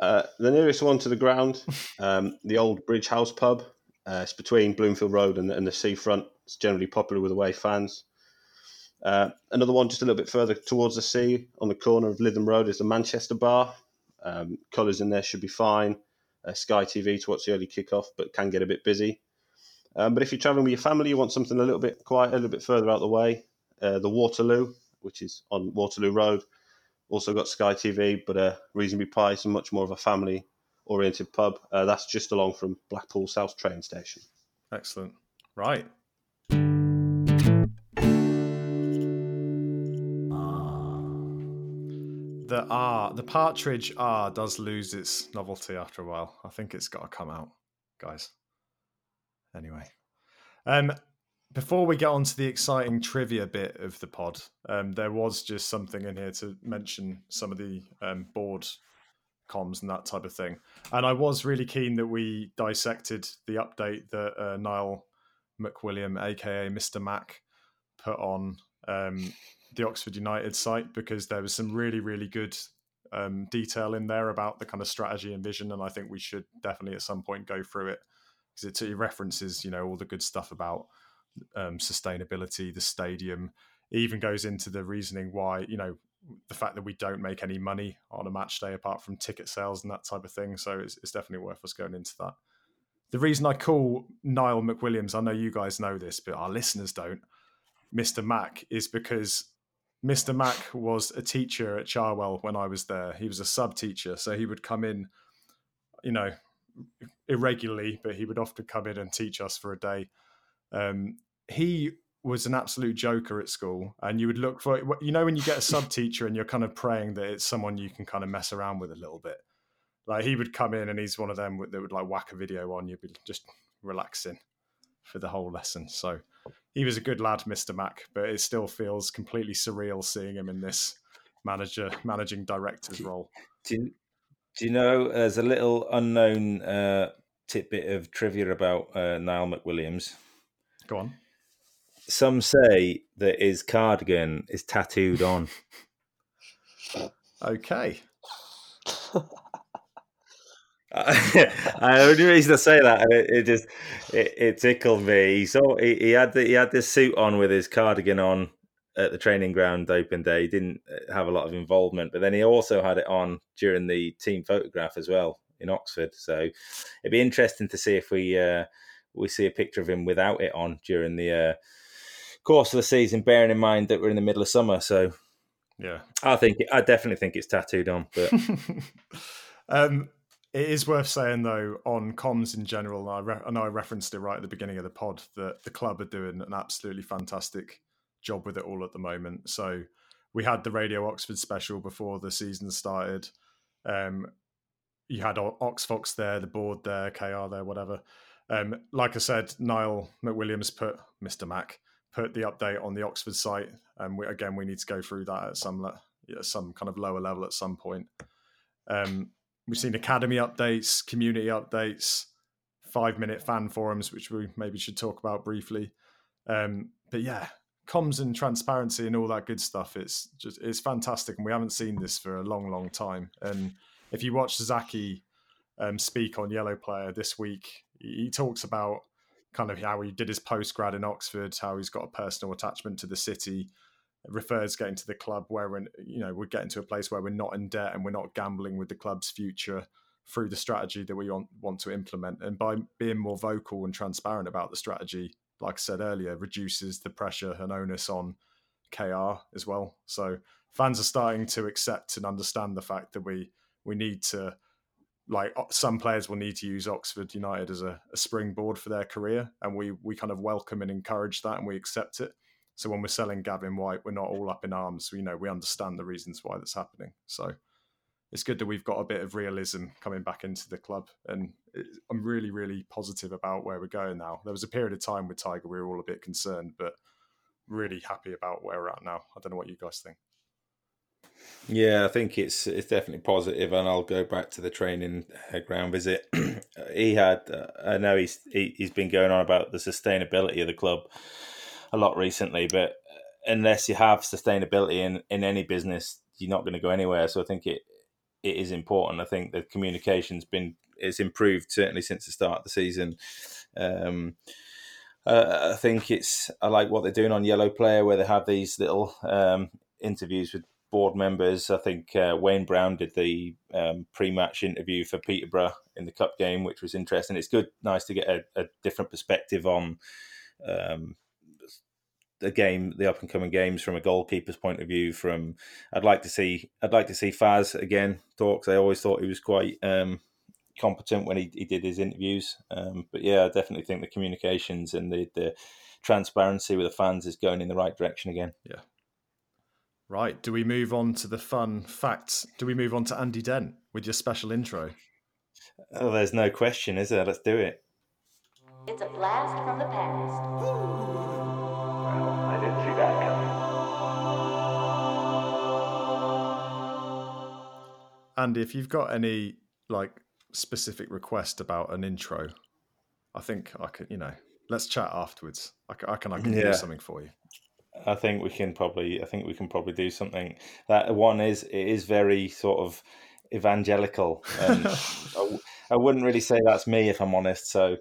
Uh, the nearest one to the ground, um, the old Bridge House pub. Uh, it's between Bloomfield Road and, and, the seafront. It's generally popular with away fans. Uh, another one just a little bit further towards the sea on the corner of Lytham Road is the Manchester Bar. Um, colours in there should be fine. Uh, Sky TV to watch the early kickoff, but can get a bit busy. Um, but if you're travelling with your family, you want something a little bit quiet, a little bit further out the way. Uh, the Waterloo, which is on Waterloo Road, also got Sky TV, but a reasonably priced and much more of a family oriented pub. Uh, that's just along from Blackpool South train station. Excellent. Right. The R, the partridge R does lose its novelty after a while. I think it's got to come out, guys. Anyway, um, before we get on to the exciting trivia bit of the pod, um, there was just something in here to mention some of the um, board comms and that type of thing. And I was really keen that we dissected the update that uh, Niall McWilliam, aka Mr. Mac, put on um, the Oxford United site because there was some really, really good um, detail in there about the kind of strategy and vision. And I think we should definitely at some point go through it because it, references, you know, all the good stuff about um, sustainability, the stadium. It even goes into the reasoning why, you know, the fact that we don't make any money on a match day apart from ticket sales and that type of thing. So it's, it's definitely worth us going into that. The reason I call Niall McWilliams, I know you guys know this, but our listeners don't, Mr. Mac, is because Mr. Mac was a teacher at Cherwell when I was there. He was a sub teacher. So he would come in, you know, irregularly, but he would often come in and teach us for a day. Um, he was an absolute joker at school, and you would look for you know when you get a sub teacher and you're kind of praying that it's someone you can kind of mess around with a little bit. Like he would come in and he's one of them that would like whack a video on. You'd be just relaxing for the whole lesson. So he was a good lad, Mister Mac, but it still feels completely surreal seeing him in this manager managing director's role. Do you, do you know there's a little unknown uh, tidbit of trivia about uh, Niall McWilliams? Go on. Some say that his cardigan is tattooed on. okay. I only reason I say that, it, it just it, it, tickled me. He saw he, he had the, he had this suit on with his cardigan on at the training ground open day. He didn't uh, have a lot of involvement, but then he also had it on during the team photograph as well in Oxford. So it'd be interesting to see if we uh, we see a picture of him without it on during the uh, course of the season. Bearing in mind that we're in the middle of summer, so yeah, I think I definitely think it's tattooed on. But um, it is worth saying though on comms in general. I, re- I know I referenced it right at the beginning of the pod that the club are doing an absolutely fantastic job with it all at the moment. So we had the Radio Oxford special before the season started. Um, you had OxVox there, the board there, KR there, whatever. Um, like I said, Niall McWilliams put Mr. Mac put the update on the Oxford site, and we, again we need to go through that at some le- some kind of lower level at some point. Um, we've seen academy updates, community updates, five minute fan forums, which we maybe should talk about briefly. Um, but yeah, comms and transparency and all that good stuff. It's just it's fantastic, and we haven't seen this for a long, long time. And if you watch Zaki um, speak on Yellow Player this week, he talks about kind of how he did his post grad in Oxford, how he's got a personal attachment to the city, refers getting to the club where we're you know we're getting to a place where we're not in debt and we're not gambling with the club's future through the strategy that we want, want to implement. And by being more vocal and transparent about the strategy like i said earlier reduces the pressure and onus on kr as well. So fans are starting to accept and understand the fact that we we need to like some players will need to use oxford united as a, a springboard for their career. And we we kind of welcome and encourage that and we accept it so when we're selling Gavin Whyte, we're not all up in arms. You know we understand the reasons why that's happening. So it's good that we've got a bit of realism coming back into the club, and it, I'm really really positive about where we're going now. There was a period of time with Tiger we were all a bit concerned, but really happy about where we're at now. I don't know what you guys think. Yeah, I think it's it's definitely positive, and I'll go back to the training uh, ground visit. he had, uh, I know he's he, he's been going on about the sustainability of the club a lot recently, but unless you have sustainability in, in any business, you're not going to go anywhere. So I think it it is important. I think the communication's been it's improved certainly since the start of the season. Um, uh, I think it's I like what they're doing on Yellow Player where they have these little um, interviews with board members. I think uh, Wayne Brown did the um, pre-match interview for Peterborough in the cup game, which was interesting. It's good, nice to get a, a different perspective on um, the game, the up and coming games from a goalkeeper's point of view. From I'd like to see, I'd like to see Faz again talk. I always thought he was quite um, competent when he, he did his interviews. Um, but yeah, I definitely think the communications and the the transparency with the fans is going in the right direction again. Yeah. Right. Do we move on to the fun facts? Do we move on to Andy Dent with your special intro? Oh, there's no question, is there? Let's do it. It's a blast from the past. Andy, if you've got any like specific request about an intro, I think I could, you know, let's chat afterwards. I can, I can, I can Yeah. do something for you. I think we can probably. I think we can probably do something. That one is it is very sort of evangelical. And I, I wouldn't really say that's me if I'm honest. So,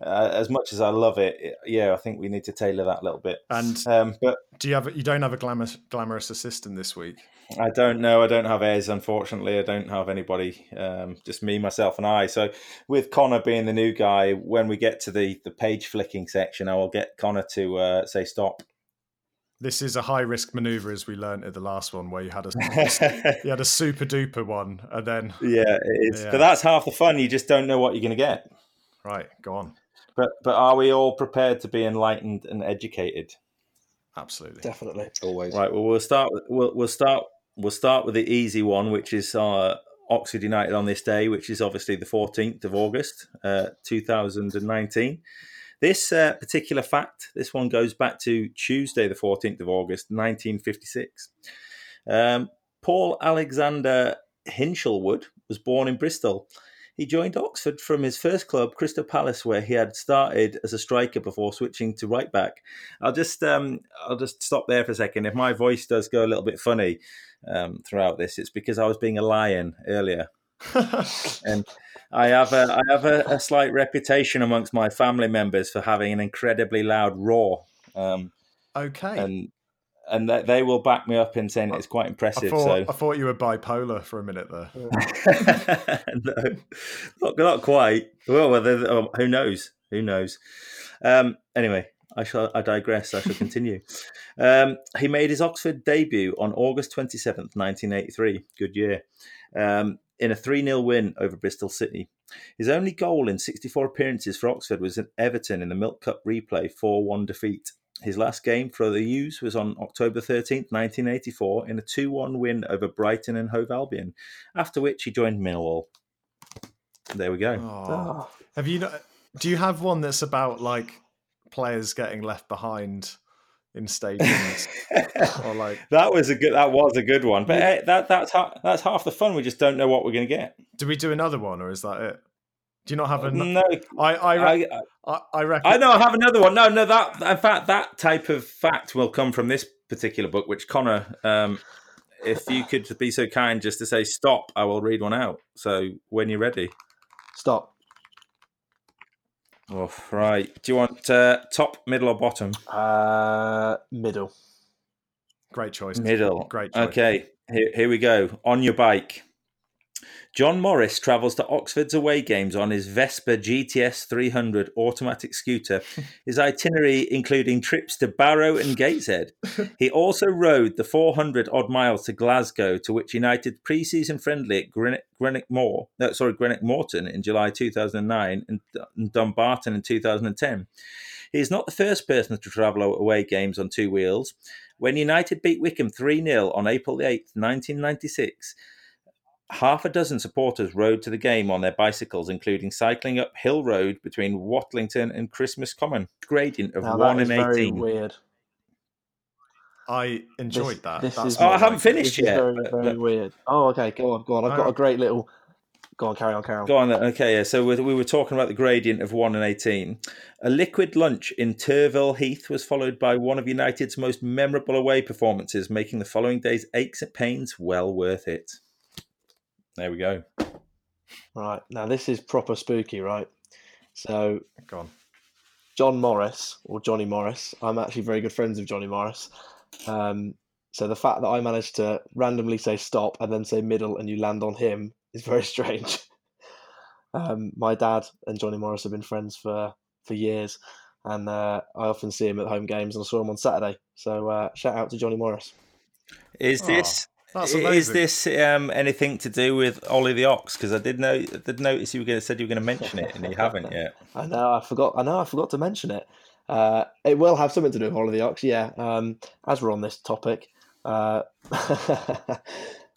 uh, as much as I love it, it- yeah, I think we need to tailor that a little bit. And Um, but do you have you don't have a glamorous glamorous assistant this week? I don't know. I don't have Ez, unfortunately. I don't have anybody. Um, just me, myself, and I. So, with Connor being the new guy, when we get to the the page flicking section, I will get Connor to uh, say stop. This is a high risk maneuver, as we learned at the last one, where you had a you had a super duper one, and then Yeah, it is. Yeah. But that's half the fun. You just don't know what you're going to get. right, go on. But but are we all prepared to be enlightened and educated? Absolutely. Definitely. Always. Right. Well, we'll start. with- We'll we'll start. We'll start with the easy one, which is uh, Oxford United on this day, which is obviously the 14th of August, uh, 2019. This uh, particular fact, this one goes back to Tuesday, the 14th of August, 1956. Um, Paul Alexander Hinshelwood was born in Bristol. He joined Oxford from his first club, Crystal Palace, where he had started as a striker before switching to right back. I'll just um, I'll just stop there for a second. If my voice does go a little bit funny um, throughout this, it's because I was being a lion earlier, and I have a I have a, a slight reputation amongst my family members for having an incredibly loud roar, um, okay. and and they, they will back me up in saying it's quite I impressive. thought so I thought you were bipolar for a minute there. no, not, not quite. Well, well then, oh, who knows? Who knows? Um, anyway, I shall. I digress. I shall continue. Um, he made his Oxford debut on August twenty seventh, nineteen eighty three. Good year. Um, in a 3 0 win over Bristol City. His only goal in 64 appearances for Oxford was at Everton in the Milk Cup replay 4 1 defeat. His last game for the U's was on October 13th, 1984, in a 2 1 win over Brighton and Hove Albion, after which he joined Millwall. There we go. Oh. Have you? Not, do you have one that's about like players getting left behind in stadiums, or like? that was a good. That was a good one, but eh, that that's ha- that's half the fun. We just don't know what we're going to get. Do we do another one, or is that it? Do you not have a? No, I I, re- I, I, I reckon. I know. I have another one. No, no. That in fact, that type of fact will come from this particular book, which Connor, um, if you could be so kind just to say stop, I will read one out. So when you're ready. stop. Oh, right. Do you want uh, top, middle, or bottom? Uh, middle. Great choice. Middle. Great choice. Okay, here, here we go. On your bike. John Morris travels to Oxford's away games on his Vespa GTS 300 automatic scooter, his itinerary including trips to Barrow and Gateshead. He also rode the 400 odd miles to Glasgow, to which United pre-season friendly at Greenock Moor, no, sorry, Greenock Morton in July 2009 and, and Dumbarton in 2010. He is not the first person to travel away games on two wheels. When United beat Wycombe 3 0 on April 8, 1996, half a dozen supporters rode to the game on their bicycles, including cycling up Hill Road between Watlington and Christmas Common. Gradient of Now 1 that is in very 18. weird. I enjoyed This- that. this That's is- Oh, I haven't like. finished This is yet. very, but- very but- weird. Oh, okay. Go on, go on. I've got a uh, great little. Go on, carry on, carry on. Go on then. Okay, yeah. So we we were talking about the gradient of 1 and 18. A liquid lunch in Turville Heath was followed by one of United's most memorable away performances, making the following day's aches and pains well worth it. There we go. Right now, this is proper spooky, right? So Go on. John Morris or Johnny Morris. I'm actually very good friends with Johnny Morris. Um, so the fact that I managed to randomly say stop and then say middle and you land on him is very strange. Um, my dad and Johnny Morris have been friends for for years, and uh, I often see him at home games, and I saw him on Saturday. So uh, shout out to Johnny Morris. Is Aw, this That's is this um, anything to do with Ollie the Ox? Because I did know I did notice you were going to said you were going to mention it, and you haven't yet. I know I forgot. I know I forgot to mention it. Uh, it will have something to do with Ollie the Ox, yeah. Um, as we're on this topic, uh,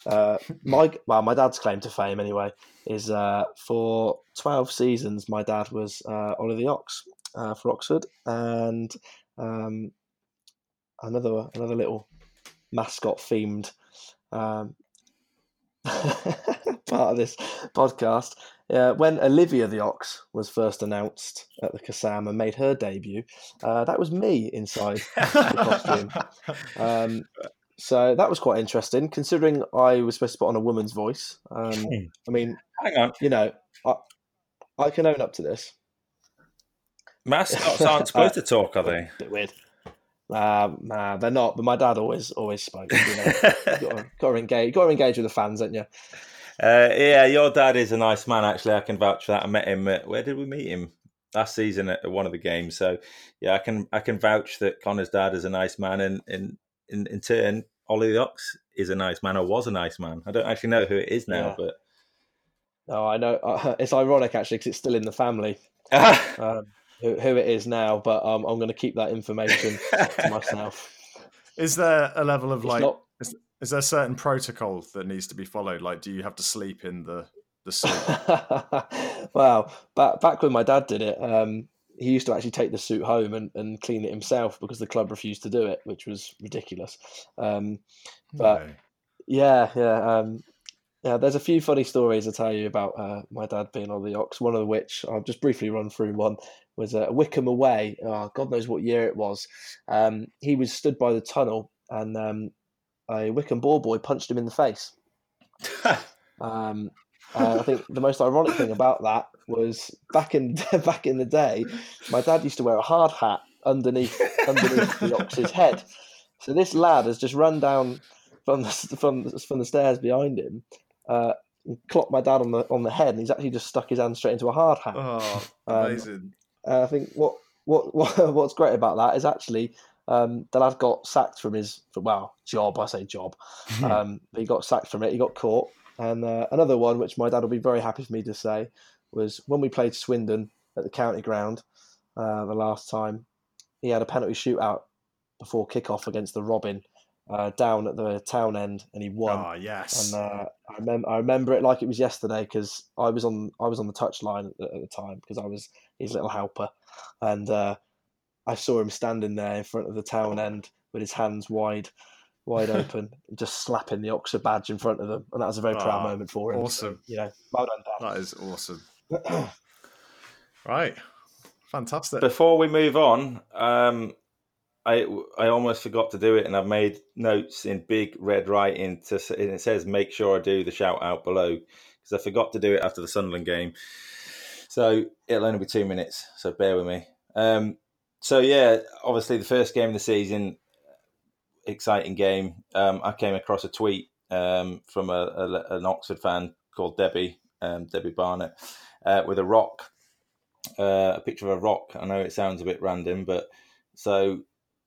uh, my well, my dad's claim to fame anyway is uh, for twelve seasons. My dad was uh, Ollie the Ox uh, for Oxford, and um, another another little mascot themed um, part of this podcast. Uh, when Olivia the Ox was first announced at the Kassam and made her debut, uh, that was me inside the costume. Um, so that was quite interesting, considering I was supposed to put on a woman's voice. Um, I mean, Hang on, you know, I, I can own up to this. mascots aren't supposed to talk, are they? bit weird. Uh, nah, they're not. But my dad always always spoke. You know, got to, got to engage. Got to engage with the fans, don't you? Uh, yeah, your dad is a nice man. Actually, I can vouch for that. I met him. At, where did we meet him? Last season at one of the games. So yeah, I can I can vouch that Connor's dad is a nice man, and in in, in turn, Ollie the Ox is a nice man or was a nice man. I don't actually know who it is now, but. Oh, I know. Uh, it's ironic actually because it's still in the family. Um, who, who it is now, but um, I'm going to keep that information to myself. Is there a level of It's like? not- Is there a certain protocol that needs to be followed? Like, do you have to sleep in the the suit? wow, back back when my dad did it, um, he used to actually take the suit home and, and clean it himself because the club refused to do it, which was ridiculous. Um, But- No. yeah, yeah, um, yeah. There's a few funny stories I'll tell you about uh, my dad being on the Ox. One of which I'll just briefly run through. One was uh, Wycombe away. Oh, God knows what year it was. Um, he was stood by the tunnel, and um, a Wycombe ball boy punched him in the face. Um, uh, I think the most ironic thing about that was back in back in the day, my dad used to wear a hard hat underneath underneath the ox's head. So this lad has just run down from the from the, from the stairs behind him, uh, and clocked my dad on the on the head, and he's actually just stuck his hand straight into a hard hat. Oh, Um, amazing! Uh, I think what what what what's great about that is actually um, the lad got sacked from his well job. I say job. Um, he got sacked from it. He got caught. And uh, another one, which my dad will be very happy for me to say, was when we played Swindon at the county ground uh, the last time. He had a penalty shootout before kickoff against the Robin uh, down at the town end, and he won. Oh yes. And uh, I remember I remember it like it was yesterday because I was on I was on the touchline at, at the time because I was his little helper, and uh, I saw him standing there in front of the town end with his hands wide wide open, just slapping the Oxford badge in front of them, and that was a very proud Oh, moment for him. So, awesome. you know, well done, Dan. that is awesome. right. Fantastic. Before we move on, um, I I almost forgot to do it, and I've made notes in big red writing to and it says make sure I do the shout out below because I forgot to do it after the Sunderland game. So it'll only be two minutes, so bear with me. Um, so yeah, obviously the first game of the season, exciting game. Um, I came across a tweet um, from a, a, an Oxford fan called Debbie, um, Debbie Barnett, uh, with a rock uh, a picture of a rock. I know it sounds a bit random, but so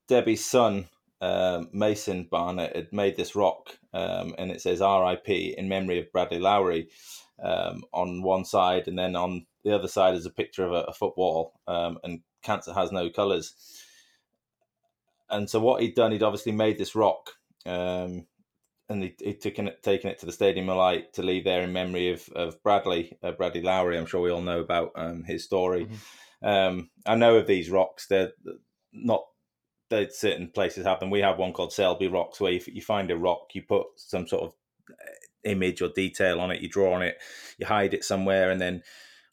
Debbie's son, um, Mason Barnett, had made this rock, um, and it says "R.I.P." in memory of Bradley Lowery um, on one side, and then on the other side is a picture of a, a football, um, and cancer has no colours. And so what he'd done, he'd obviously made this rock. Um, and he, he'd taken it, taken it to the Stadium of Light to leave there in memory of, of Bradley, uh, Bradley Lowery. I'm sure we all know about um, his story. Um, I know of these rocks. They're not that certain places have them. We have one called Selby Rocks, where if you find a rock, you put some sort of uh, image or detail on it, you draw on it, you hide it somewhere, and then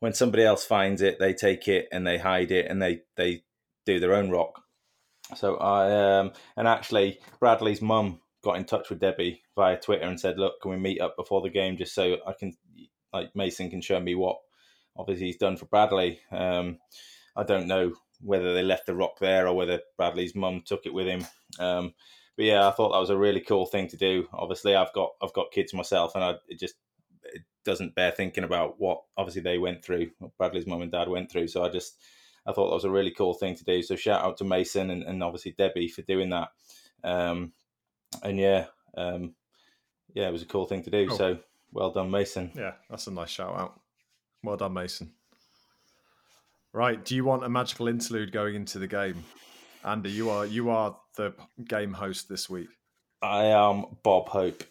when somebody else finds it, they take it and they hide it and they they do their own rock. So I um, and actually Bradley's mum got in touch with Debbie via Twitter and said, "Look, can we meet up before the game just so I can like Mason can show me what obviously he's done for Bradley." Um, I don't know whether they left the rock there or whether Bradley's mum took it with him. Um, but yeah, I thought that was a really cool thing to do. Obviously, I've got I've got kids myself, and I it just it doesn't bear thinking about what obviously they went through, what Bradley's mum and dad went through. So I just I thought that was a really cool thing to do. So shout out to Mason and, and obviously Debbie for doing that. Um, and yeah, um, yeah, it was a cool thing to do. Cool. So well done, Mason. Yeah, that's a nice shout out. Well done, Mason. Right, do you want a magical interlude going into the game? Andy, you are you are the game host this week. I am Bob Hope.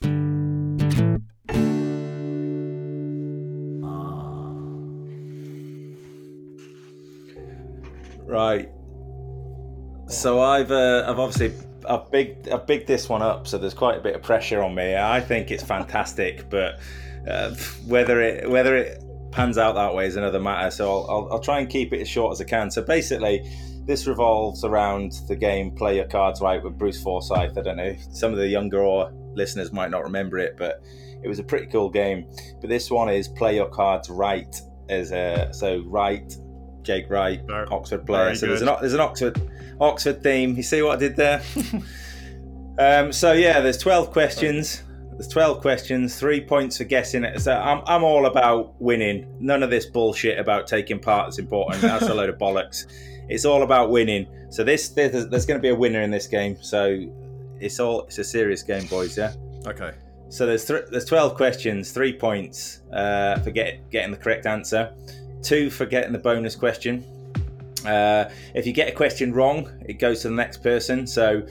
Right. So I've uh, I've obviously I've big I've this one up, so there's quite a bit of pressure on me. I think it's fantastic, but uh, whether it whether it pans out that way is another matter. So I'll, I'll I'll try and keep it as short as I can. So basically, this revolves around the game Play Your Cards Right with Bruce Forsyth. I don't know, some of the younger or listeners might not remember it, but it was a pretty cool game. But this one is Play Your Cards Right as a so right, Jake Wright, Very- Oxford player. So there's an there's an Oxford Oxford theme. You see what I did there? um, so yeah, there's 12 questions. There's 12 questions, three points for guessing it. So I'm, I'm all about winning. None of this bullshit about taking part is important. That's a load of bollocks. It's all about winning. So this there's, there's going to be a winner in this game. So it's all it's a serious game, boys. Yeah. Okay. So there's th- there's 12 questions, three points uh, for get, getting the correct answer, two for getting the bonus question. Uh, if you get a question wrong, it goes to the next person. So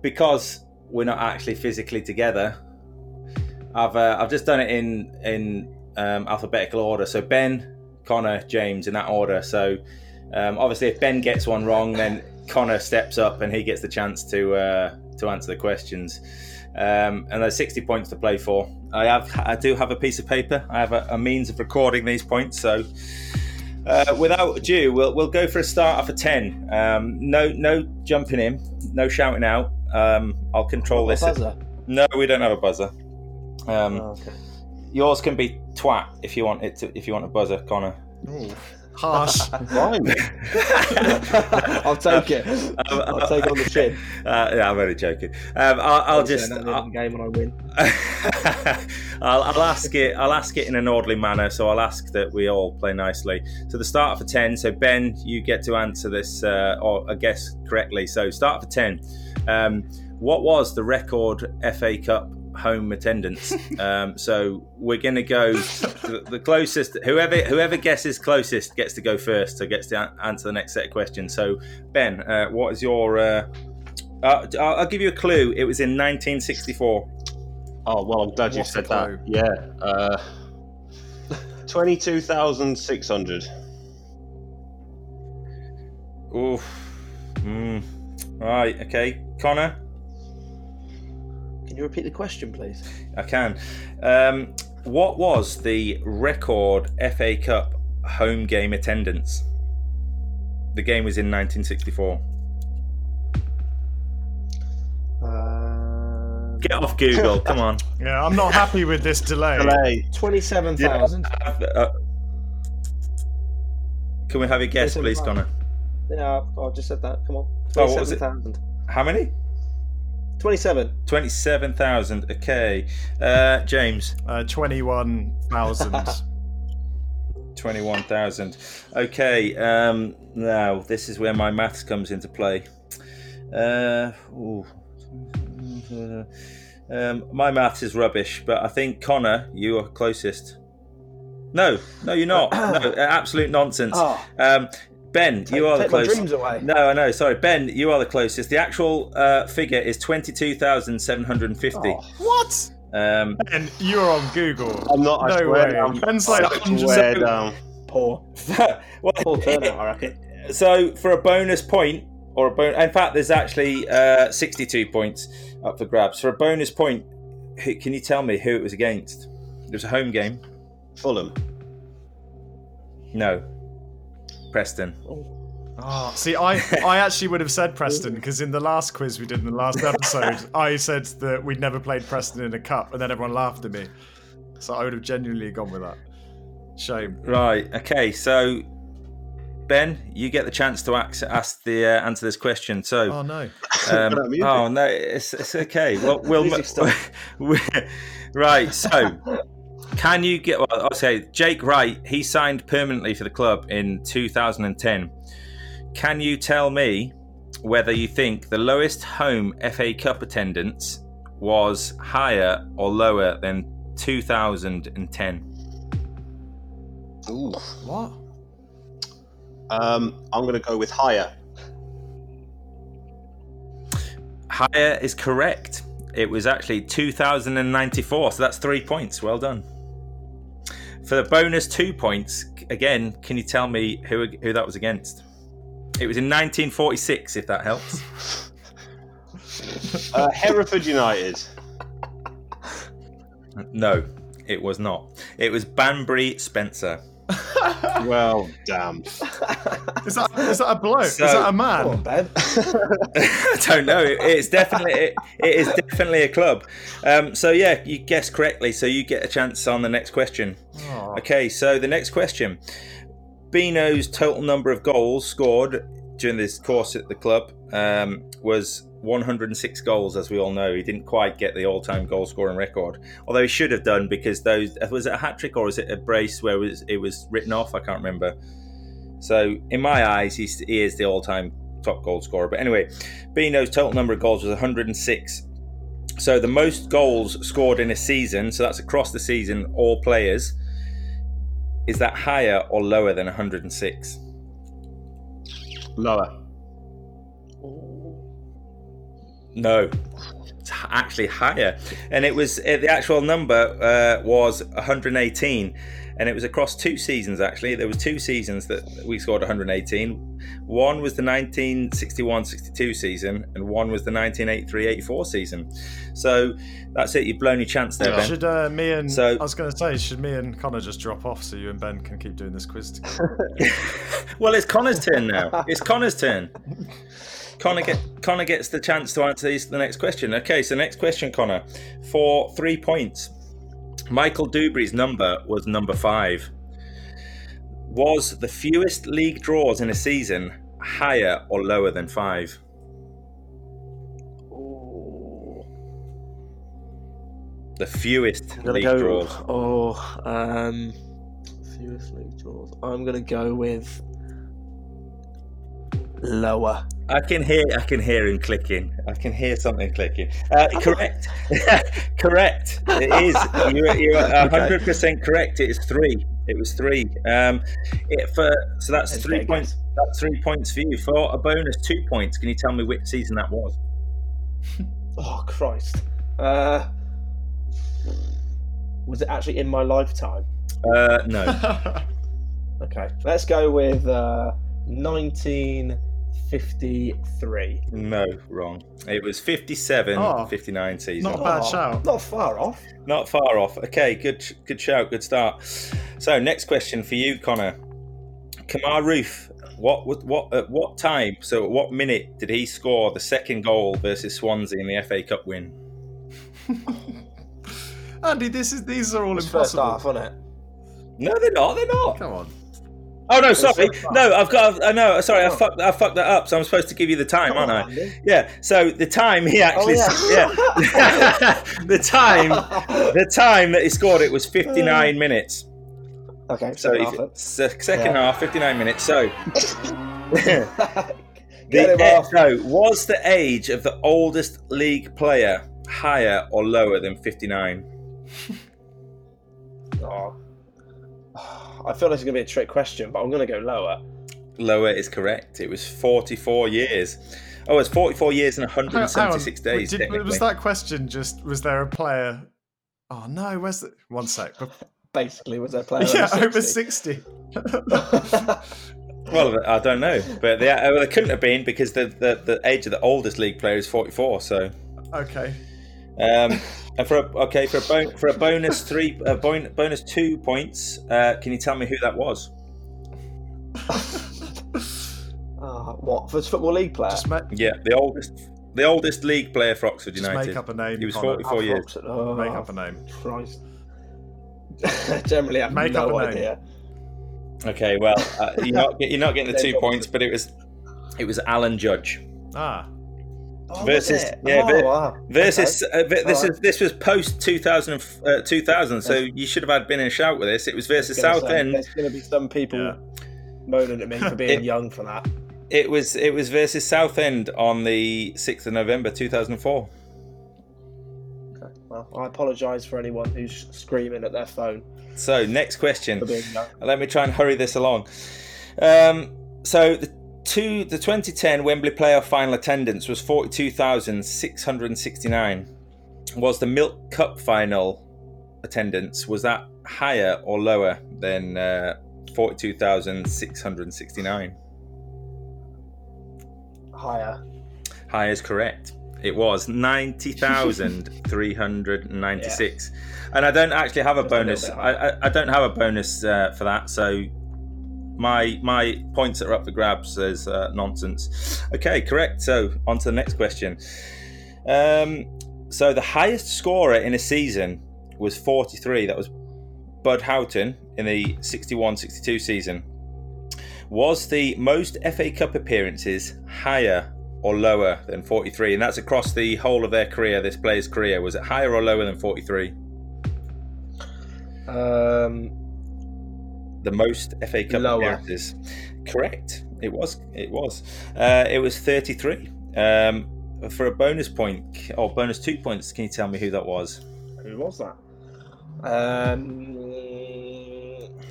because we're not actually physically together, I've uh, I've just done it in in um, alphabetical order. So Ben, Connor, James in that order. So um, obviously, if Ben gets one wrong, then Connor steps up and he gets the chance to uh, to answer the questions. Um, and there's 60 points to play for. I have I do have a piece of paper. I have a, a means of recording these points. So uh, without ado, we'll we'll go for a start for 10. Um, no no jumping in, no shouting out. Um, I'll control this. Buzzer. No, we don't have a buzzer. Um, Oh, okay. Yours can be twat if you want it to. If you want a buzzer, Connor. Harsh. I'll take it. Um, I'll take it on the chin. Uh, yeah, I'm only joking. Um, I'll, I'll I'll just. that the I'll, game when I win. I'll, I'll ask it. I'll ask it in an orderly manner. So I'll ask that we all play nicely. So the start for ten. So Ben, you get to answer this uh, or I guess correctly. So start for ten. Um, what was the record FA Cup home attendance? um, so we're going to go the, the closest. Whoever whoever guesses closest gets to go first. So gets to answer the next set of questions. So Ben, uh, what is your uh, Uh, I'll, I'll give you a clue. It was in 1964. Oh well, I'm glad you What a said that. Yeah. Uh, Twenty-two thousand six hundred. Oof. Mm. Right. Okay. Connor, Can you repeat the question, please? I can. Um, what was the record FA Cup home game attendance? The game was in 1964. Um, Get off Google. Come on. Yeah, I'm not happy with this delay. Delay. Twenty-seven thousand. Uh, can we have a guess, please, Connor? Yeah, I just said that. Come on. Oh, what was it? Twenty-seven thousand. How many? Twenty-seven. 27,000. Okay. Uh, James, Uh, 21,000. 21,000. Okay. Um, now, this is where my maths comes into play. Uh, ooh. Um, my maths is rubbish, but I think Connor, you are closest. No, no, you're not. No, absolute nonsense. Oh, Um, Ben, you are the take my closest. dreams away. No, I know. Sorry, Ben, you are the closest. The actual uh, figure is twenty-two thousand seven hundred and fifty. Oh. what? Um, And you're on Google. I'm not. I No swear way. down. Ben's like I hundreds swear of- down. Poor. well, Poor turnout, I reckon. so for a bonus point, or a bon- in fact, there's actually uh, sixty-two points up for grabs. For a bonus point, who, can you tell me who it was against? It was a home game. Fulham. No, Preston. Oh, see, I, I actually would have said Preston because in the last quiz we did in the last episode, I said that we'd never played Preston in a cup, and then everyone laughed at me. So I would have genuinely gone with that. Shame. Right. Okay. So. Ben, you get the chance to ask, ask the uh, answer this question. So, Oh no. Um, Put out music. oh no, it's, it's okay. Well, we'll Music stop. right. So, can you get? Well, I'll say Jake Wright. He signed permanently for the club in 2010. Can you tell me whether you think the lowest home FA Cup attendance was higher or lower than 2010? Ooh. What? Um, I'm going to go with higher. Higher is correct. It was actually 2094, so that's three points. Well done. For the bonus two points, again, can you tell me who who that was against? It was in 1946, if that helps. Uh, Hereford United. No, it was not. It was Banbury Spencer. Well, damn. Is that is that a bloke? So- is that a Come on, man? Ben. I don't know. It's definitely it, it is definitely a club. Um, so yeah, you guessed correctly. So you get a chance on the next question. Oh, Okay, so the next question. Beano's total number of goals scored during this course at the club um, was 106 goals, as we all know. He didn't quite get the all-time goal scoring record, although he should have done because those was it a hat trick or was it a brace where it was, it was written off? I can't remember. So in my eyes, he's, he is the all-time top goal scorer. But anyway, Beano's total number of goals was 106. So the most goals scored in a season, so that's across the season, all players, is that higher or lower than 106? Lower. No, it's actually higher, and it was the actual number uh, was 118, and it was across two seasons. Actually, there was two seasons that we scored 118. One was the 1961-62 season, and one was the 1983-84 season. So that's it. You've blown your chance there, Ben. Should uh, me and So- I was going to say, should me and Connor just drop off so you and Ben can keep doing this quiz together? Well, it's Connor's turn now. It's Connor's turn. Connor, get, Connor gets the chance to answer these, the next question. Okay, so next question, Connor. For three points, Michael Duberry's number was number five. Was the fewest league draws in a season higher or lower than five? Ooh. The fewest league go. draws. Oh, um, fewest league draws. I'm gonna go with lower. I can hear, I can hear him clicking. I can hear something clicking. Uh, correct, correct. It is. You, are- you are hundred percent correct. It is three. It was three. Um, it for so that's Let's three points. That's three points for you. For a bonus, two points. Can you tell me which season that was? Oh Christ! Uh, was it actually in my lifetime? Uh, no. Okay, let's go with uh, 1953. no, wrong. It was 57, Oh, 59 season. not a bad Oh, shout. Not far off. Not far off. Okay, good, good shout, good start. So, next question for you, Connor. Kemar Roofe, what, what, what, at what time? So, at what minute did he score the second goal versus Swansea in the FA Cup win? Andy, this is these are all It's first impossible. half, wasn't it? No, they're not. They're not. Come on. Oh no, sorry. No, I've got. I know. Sorry, I Oh. fucked. I fucked that up. So I'm supposed to give you the time, Come aren't on, I? Andy. Yeah. So the time he Oh, actually. yeah. yeah. the time. The time that he scored it was 59 minutes. Okay, So second half second Yeah. half, 59 minutes. So the him eh, was the age of the oldest league player higher or lower than 59? Oh. I feel like it's going to be a trick question, but I'm going to go lower. Lower is correct. It was 44 years. Oh, it's 44 years and Hang on, hang on. 176 days. Did- was that question just was there a player? Oh no, where's the one sec? Basically, was there a player yeah, over over 60? Well, I don't know, but they, uh, they couldn't have been because the, the, the age of the oldest league player is 44. So, okay. um, and for a, okay for a bon- for a bonus three, a bon- bonus two points, uh, can you tell me who that was? Ah, what for football league player? Just, ma- Yeah, the oldest the oldest league player for Oxford just United. make up a name. He was Connor. 44 years. Oxford. Oh, Make up a name. Christ. Generally, I have Make up no a name. idea. Okay, well, uh, you're not you're not getting the two points, but it was it was Alan Judge Ah, Oh, Versus- yeah, oh, ver- wow. versus uh, vi- this Alright. is this was post 2000 uh, 2000, so you should have had been in a shout with this. It was versus Southend. There's going to be some people Yeah. moaning at me for being It- young for that. It was it was versus Southend on the 6th of November 2004. Okay. Well, I apologise for anyone who's screaming at their phone So next question. for being young. Let me try and hurry this along. Um, so the two the 2010 Wembley playoff final attendance was 42,669. Was the Milk Cup final attendance was that higher or lower than uh, 42,669? Higher. Higher is correct. It was 90,396. And I don't actually have a Just bonus. bit I, I, I don't have a bonus uh, for that. So my my points that are up for grabs is uh, nonsense. Okay, correct. So on to the next question. Um, so the highest scorer in a season was 43. That was Bud Houghton in the 61 62 season. Was the most FA Cup appearances higher or lower than 43? And that's across the whole of their career, this player's career. Was it higher or lower than 43? Um, The most FA Cup Lower. appearances. Correct. It was. It was. Uh, it was 33. Um, for a bonus point or bonus two points, can you tell me who that was? who was that? Um,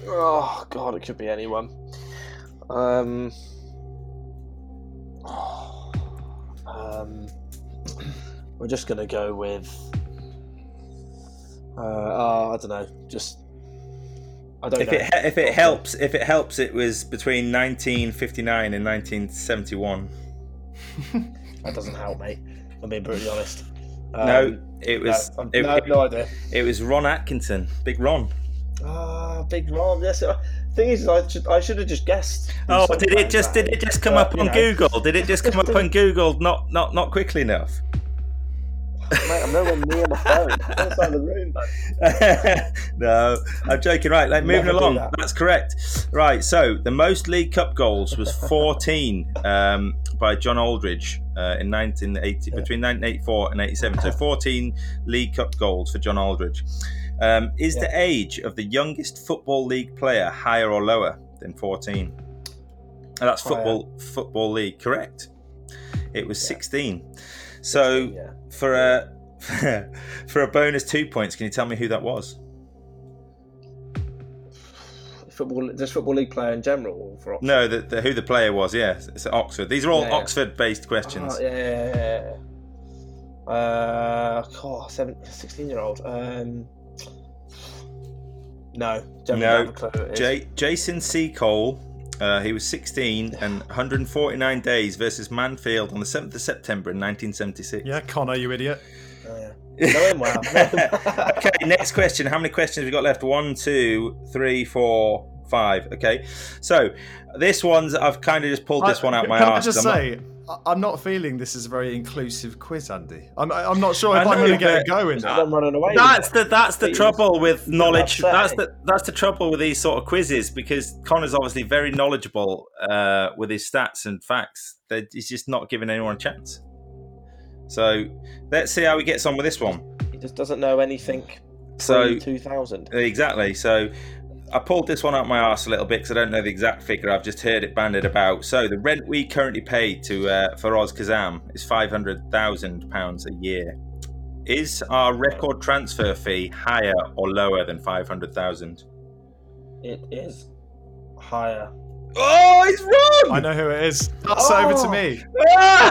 oh God, it could be anyone. Um, um, we're just gonna go with. Uh, oh, I don't know. Just I don't If know. it if it helps, if it helps, it was between 1959 and 1971. That doesn't help, mate. I'm being brutally honest. no, Um, it was no, it, no, it- no idea. it was Ron Atkinson, Big Ron. Ah, big Ron. Yes. uh, Thing is, I should I should have just guessed. Oh, did it just band. did it just come But, up on know. Google? Did it just come up on Google? Not not not quickly enough. Mate, I'm nowhere near my phone. I'm outside the room, no, I'm joking. Right, like moving Never along. that. That's correct. Right, so the most League Cup goals was 14 um, by John Aldridge uh, in 1980, Yeah. between 1984 and 87. So 14 League Cup goals for John Aldridge. Um, is the age of the youngest football league player higher or lower than 14? And that's Higher. football football league, correct? It was Yeah. 16. So yeah. for a for a bonus two points, can you tell me who that was? football, just football league player in general, or for Oxford? No, the, the, who the player was. Yeah, it's Oxford. These are all Yeah. Oxford-based questions. Ah, yeah, yeah, yeah, Uh, oh, seven, 16 year old. Um, no, No, have a clue who it is. J- Jason Seacole. Uh, he was 16 and 149 days versus Mansfield on the 7th of September in 1976. Yeah, Connor, you idiot. Oh, yeah. Know him well. know him well. okay, next question. How many questions have we got left? One, two, three, four, five. Okay, so this one's I've kind of just pulled this I- one out my Can I arse. just I'm not- say, I- I'm not feeling this is a very inclusive quiz, Andy. I'm, I'm not sure if I I'm going to get a go in that. I'm running away. That's the that's the trouble with knowledge. That's the that's the trouble with these sort of quizzes because Connor's obviously very knowledgeable uh, with his stats and facts. That he's just not giving anyone a chance. So let's see how he gets on with this one. He just doesn't know anything. So 2000. Exactly. So I pulled this one out my arse a little bit because I don't know the exact figure. I've just heard it banded about. So the rent we currently pay to uh, Firoz Kassam is five hundred thousand pounds a year. Is our record transfer fee higher or lower than five hundred thousand? It is higher. Oh, he's wrong. I know who it is. Pass it over to Oh. me.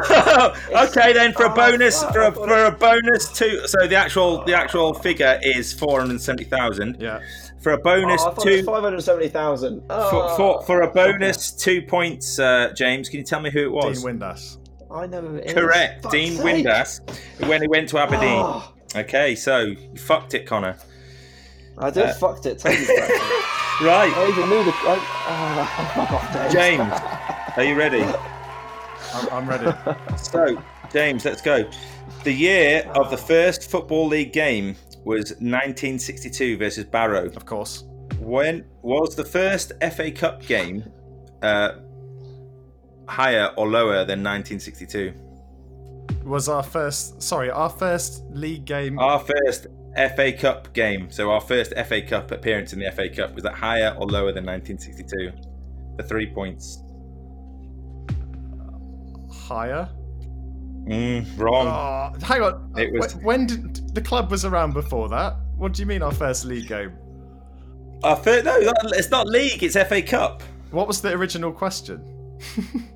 Oh! okay, then for a Oh, bonus, fuck, for a, I thought for a bonus two. So the actual the actual figure is four hundred seventy thousand. Yeah. For a bonus oh, two. it was 570,000. Oh. For, for, for a bonus two points, uh, James, can you tell me who it was? Dean? Windass. I know who it is. Correct, Fuck's Dean sake. Windass, when he went to Aberdeen. Oh, Okay, so you fucked it, Connor. I did Uh, fucked it. Totally fucked it. Right, I even knew the. I, oh, fuck off, Dave. James, are you ready? I'm, I'm ready. So, James, let's go. The year of the first Football League game was 1962 versus Barrow. of course. When was the first FA Cup game uh, higher or lower than 1962? Was our first, sorry, our first league game. Our first FA Cup game, so our first FA Cup appearance in the FA Cup, was that higher or lower than 1962? For three points. higher. Mm, wrong. Oh, hang on. It was- When, when did the club was around before that? What do you mean our first league game? Our fir- no, it's not league, it's FA Cup. What was the original question?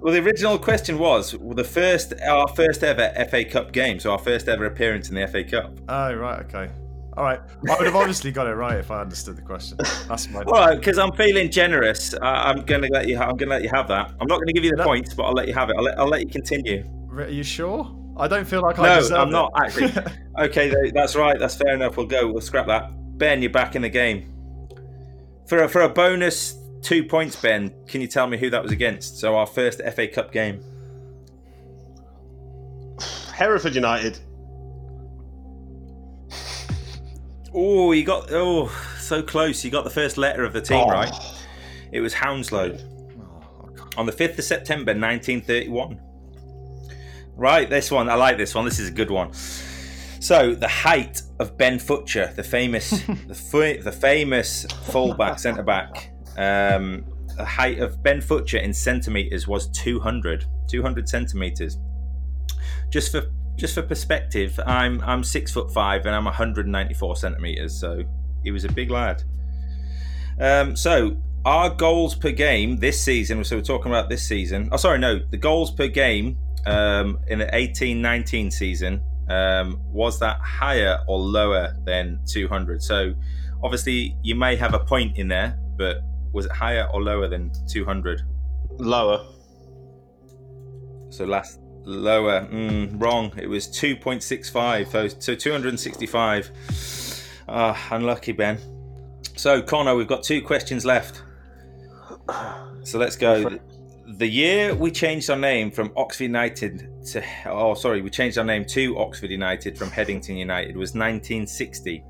Well, the original question was well, the first, our first ever FA Cup game, so our first ever appearance in the FA Cup. Oh, right, okay. All right. I would have obviously got it right if I understood the question. That's my. Well, because I'm feeling generous, I- I'm gonna let you. Ha- I'm gonna let you have that. I'm not gonna give you the No. points, but I'll let you have it. I'll let, I'll let you continue. Are you sure? I don't feel like I No, deserve I'm it. not, actually. Okay, that's right. That's fair enough. We'll go. We'll scrap that. Ben, you're back in the game. For a, for a bonus two points, Ben, can you tell me who that was against? So our first FA Cup game. Hereford United. Oh, you got oh so close. You got the first letter of the team Oh. right. It was Hounslow Oh, on the 5th of September 1931. Right, this one I like this one. This is a good one. So the height of Ben Futcher, the famous, the, fu- the famous fullback centre back, um, the height of Ben Futcher in centimeters was 200, 200 centimeters. Just for just for perspective, I'm I'm six foot five and I'm 194 centimeters, so he was a big lad. Um, so our goals per game this season. So we're talking about this season. Oh, sorry, no, the goals per game um, in the 18-19 season um, was that higher or lower than 200? So obviously you may have a point in there, but was it higher or lower than 200? Lower. So last lower, mm, wrong. It was 2.65. So, so 265. Ah, unlucky Ben. So Connor, we've got two questions left. So let's go. The year we changed our name from Oxford United to oh sorry, we changed our name to Oxford United from Headington United was 1960.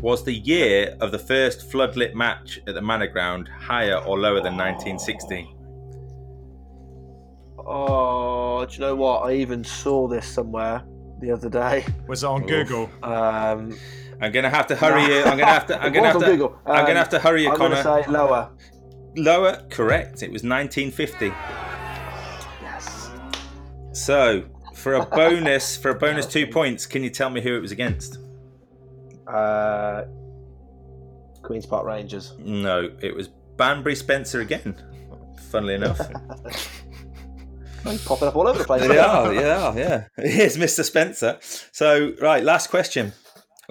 Was the year of the first floodlit match at the Manor Ground higher or lower than 1960? Oh, do you know what? I even saw this somewhere the other day. Was it on Oof. Google? Um, I'm gonna have to hurry you. I'm gonna have to. I'm gonna have to. Google. I'm Um, gonna have to hurry you, I'm Connor. going to say lower. Lower, correct. It was 1950. Yes. So, for a bonus, for a bonus two points, can you tell me who it was against? Uh, Queens Park Rangers. No, it was Banbury Spencer again. Funnily enough. Popping up all over the place. They are, yeah, yeah. Here's Mr. Spencer. So, right, last question.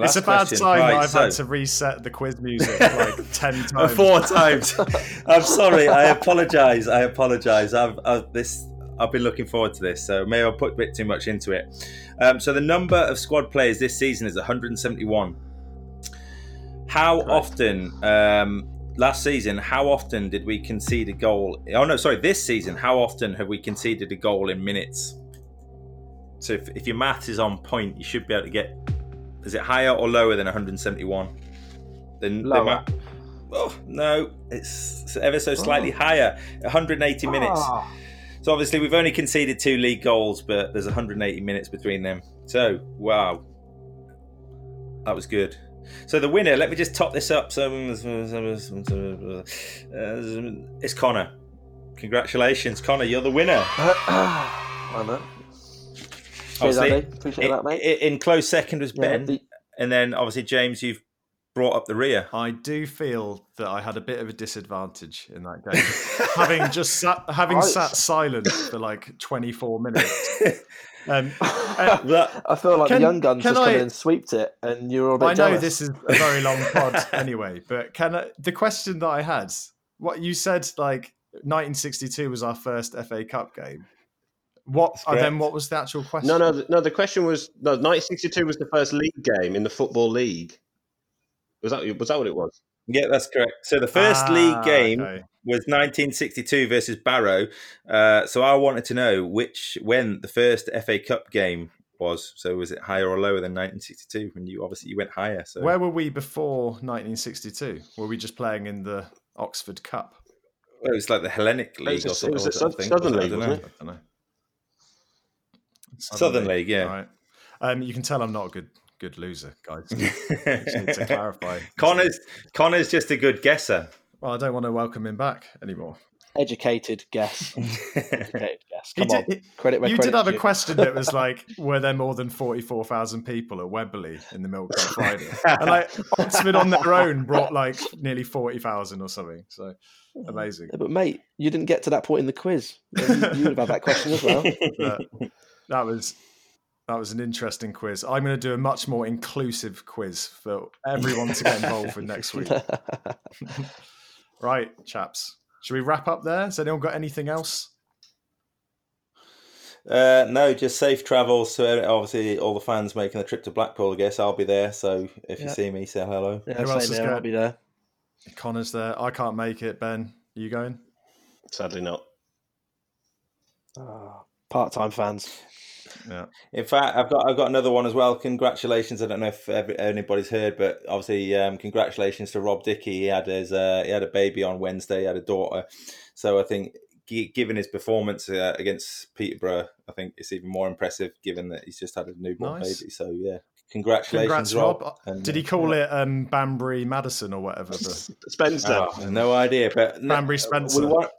It's Last a bad question. sign Right, that I've so- had to reset the quiz music like 10 Uh, times. four times. I'm sorry. I apologise. I apologise. I've, I've this. I've been looking forward to this, so maybe I'll put a bit too much into it. Um, so the number of squad players this season is 171. How often? Um, last season, how often did we concede a goal? Oh no, sorry. This season, how often have we conceded a goal in minutes? So if, if your math is on point, you should be able to get. Is it higher or lower than 171? Then Lower. ma- Oh no, it's ever so slightly higher. 180 minutes. Ah. So obviously we've only conceded two league goals, but there's 180 minutes between them. So wow, that was good. So the winner, let me just top this up. So it's Connor. Congratulations, Connor. You're the winner. I know. Cheers, Obviously, Andy. Appreciate in, that, mate. in close second was Yeah, Ben, the- and then obviously James, you've brought up the rear. I do feel that I had a bit of a disadvantage in that game, having just sat, having I- sat silent for like 24 minutes. Um, uh, I feel like Can- the young guns can just come I- in and sweeped it, and you were a bit I know jealous. this is a very long pod anyway, but can I, the question that I had, what you said, like 1962 was our first FA Cup game. What That's and then what was the actual question? No, no, th- no. The question was no. 1962 was the first league game in the football league. Was that was that what it was? yeah, that's correct. So the first Ah, league game okay. was 1962 versus Barrow. Uh, so I wanted to know which when the first FA Cup game was. So was it higher or lower than 1962? When you obviously you went higher. So Where were we before 1962? Were we just playing in the Oxford Cup? Well, it was like the Hellenic League a- or it something. was a I South- think. Southern League, wasn't know. I don't know. Southern League, yeah. All right. Um, you can tell I'm not a good good loser, guys. Just need to clarify. Connor's Connor's just a good guesser. Well, I don't want to welcome him back anymore. Educated guess. Educated guess. He Come on. did- Credit where you credit's did have a due. question that was like, were there more than 44,000 people at Wembley in the Milk Cup Friday? And like Oxford on their own brought like nearly 40,000 or something. So amazing. Yeah, but mate, you didn't get to that point in the quiz. You, you would have had that question as well. But that was that was an interesting quiz. I'm going to do a much more inclusive quiz for everyone to get involved with next week. Right, chaps. Should we wrap up there? Has anyone got anything else? Uh, no, just safe travels to obviously all the fans making the trip to Blackpool. I guess I'll be there. So if you see me, say hello. Yeah, Who else is here. going? I'll be there. Connor's there. I can't make it. Ben, Are you going? Sadly not. Ah, part-time fans. Yeah. In fact, I've got I've got another one as well. Congratulations! I don't know if every, anybody's heard, but obviously, um, congratulations to Rob Dickie. He had his uh, he had a baby on Wednesday. He had a daughter, so I think gi- given his performance uh, against Peterborough, I think it's even more impressive given that he's just had a newborn Nice. baby. So yeah, congratulations, Congrats, Rob. Rob. And, Did he call it um, Banbury Madison or whatever? The Spencer. Oh, no idea, but Banbury Spencer. We want,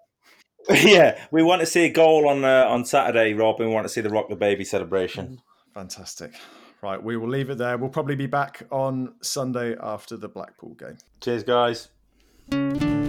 yeah, we want to see a goal on uh, on Saturday, Rob. And we want to see the Rock the Baby celebration. Fantastic. Right, we will leave it there. We'll probably be back on Sunday after the Blackpool game. Cheers, guys.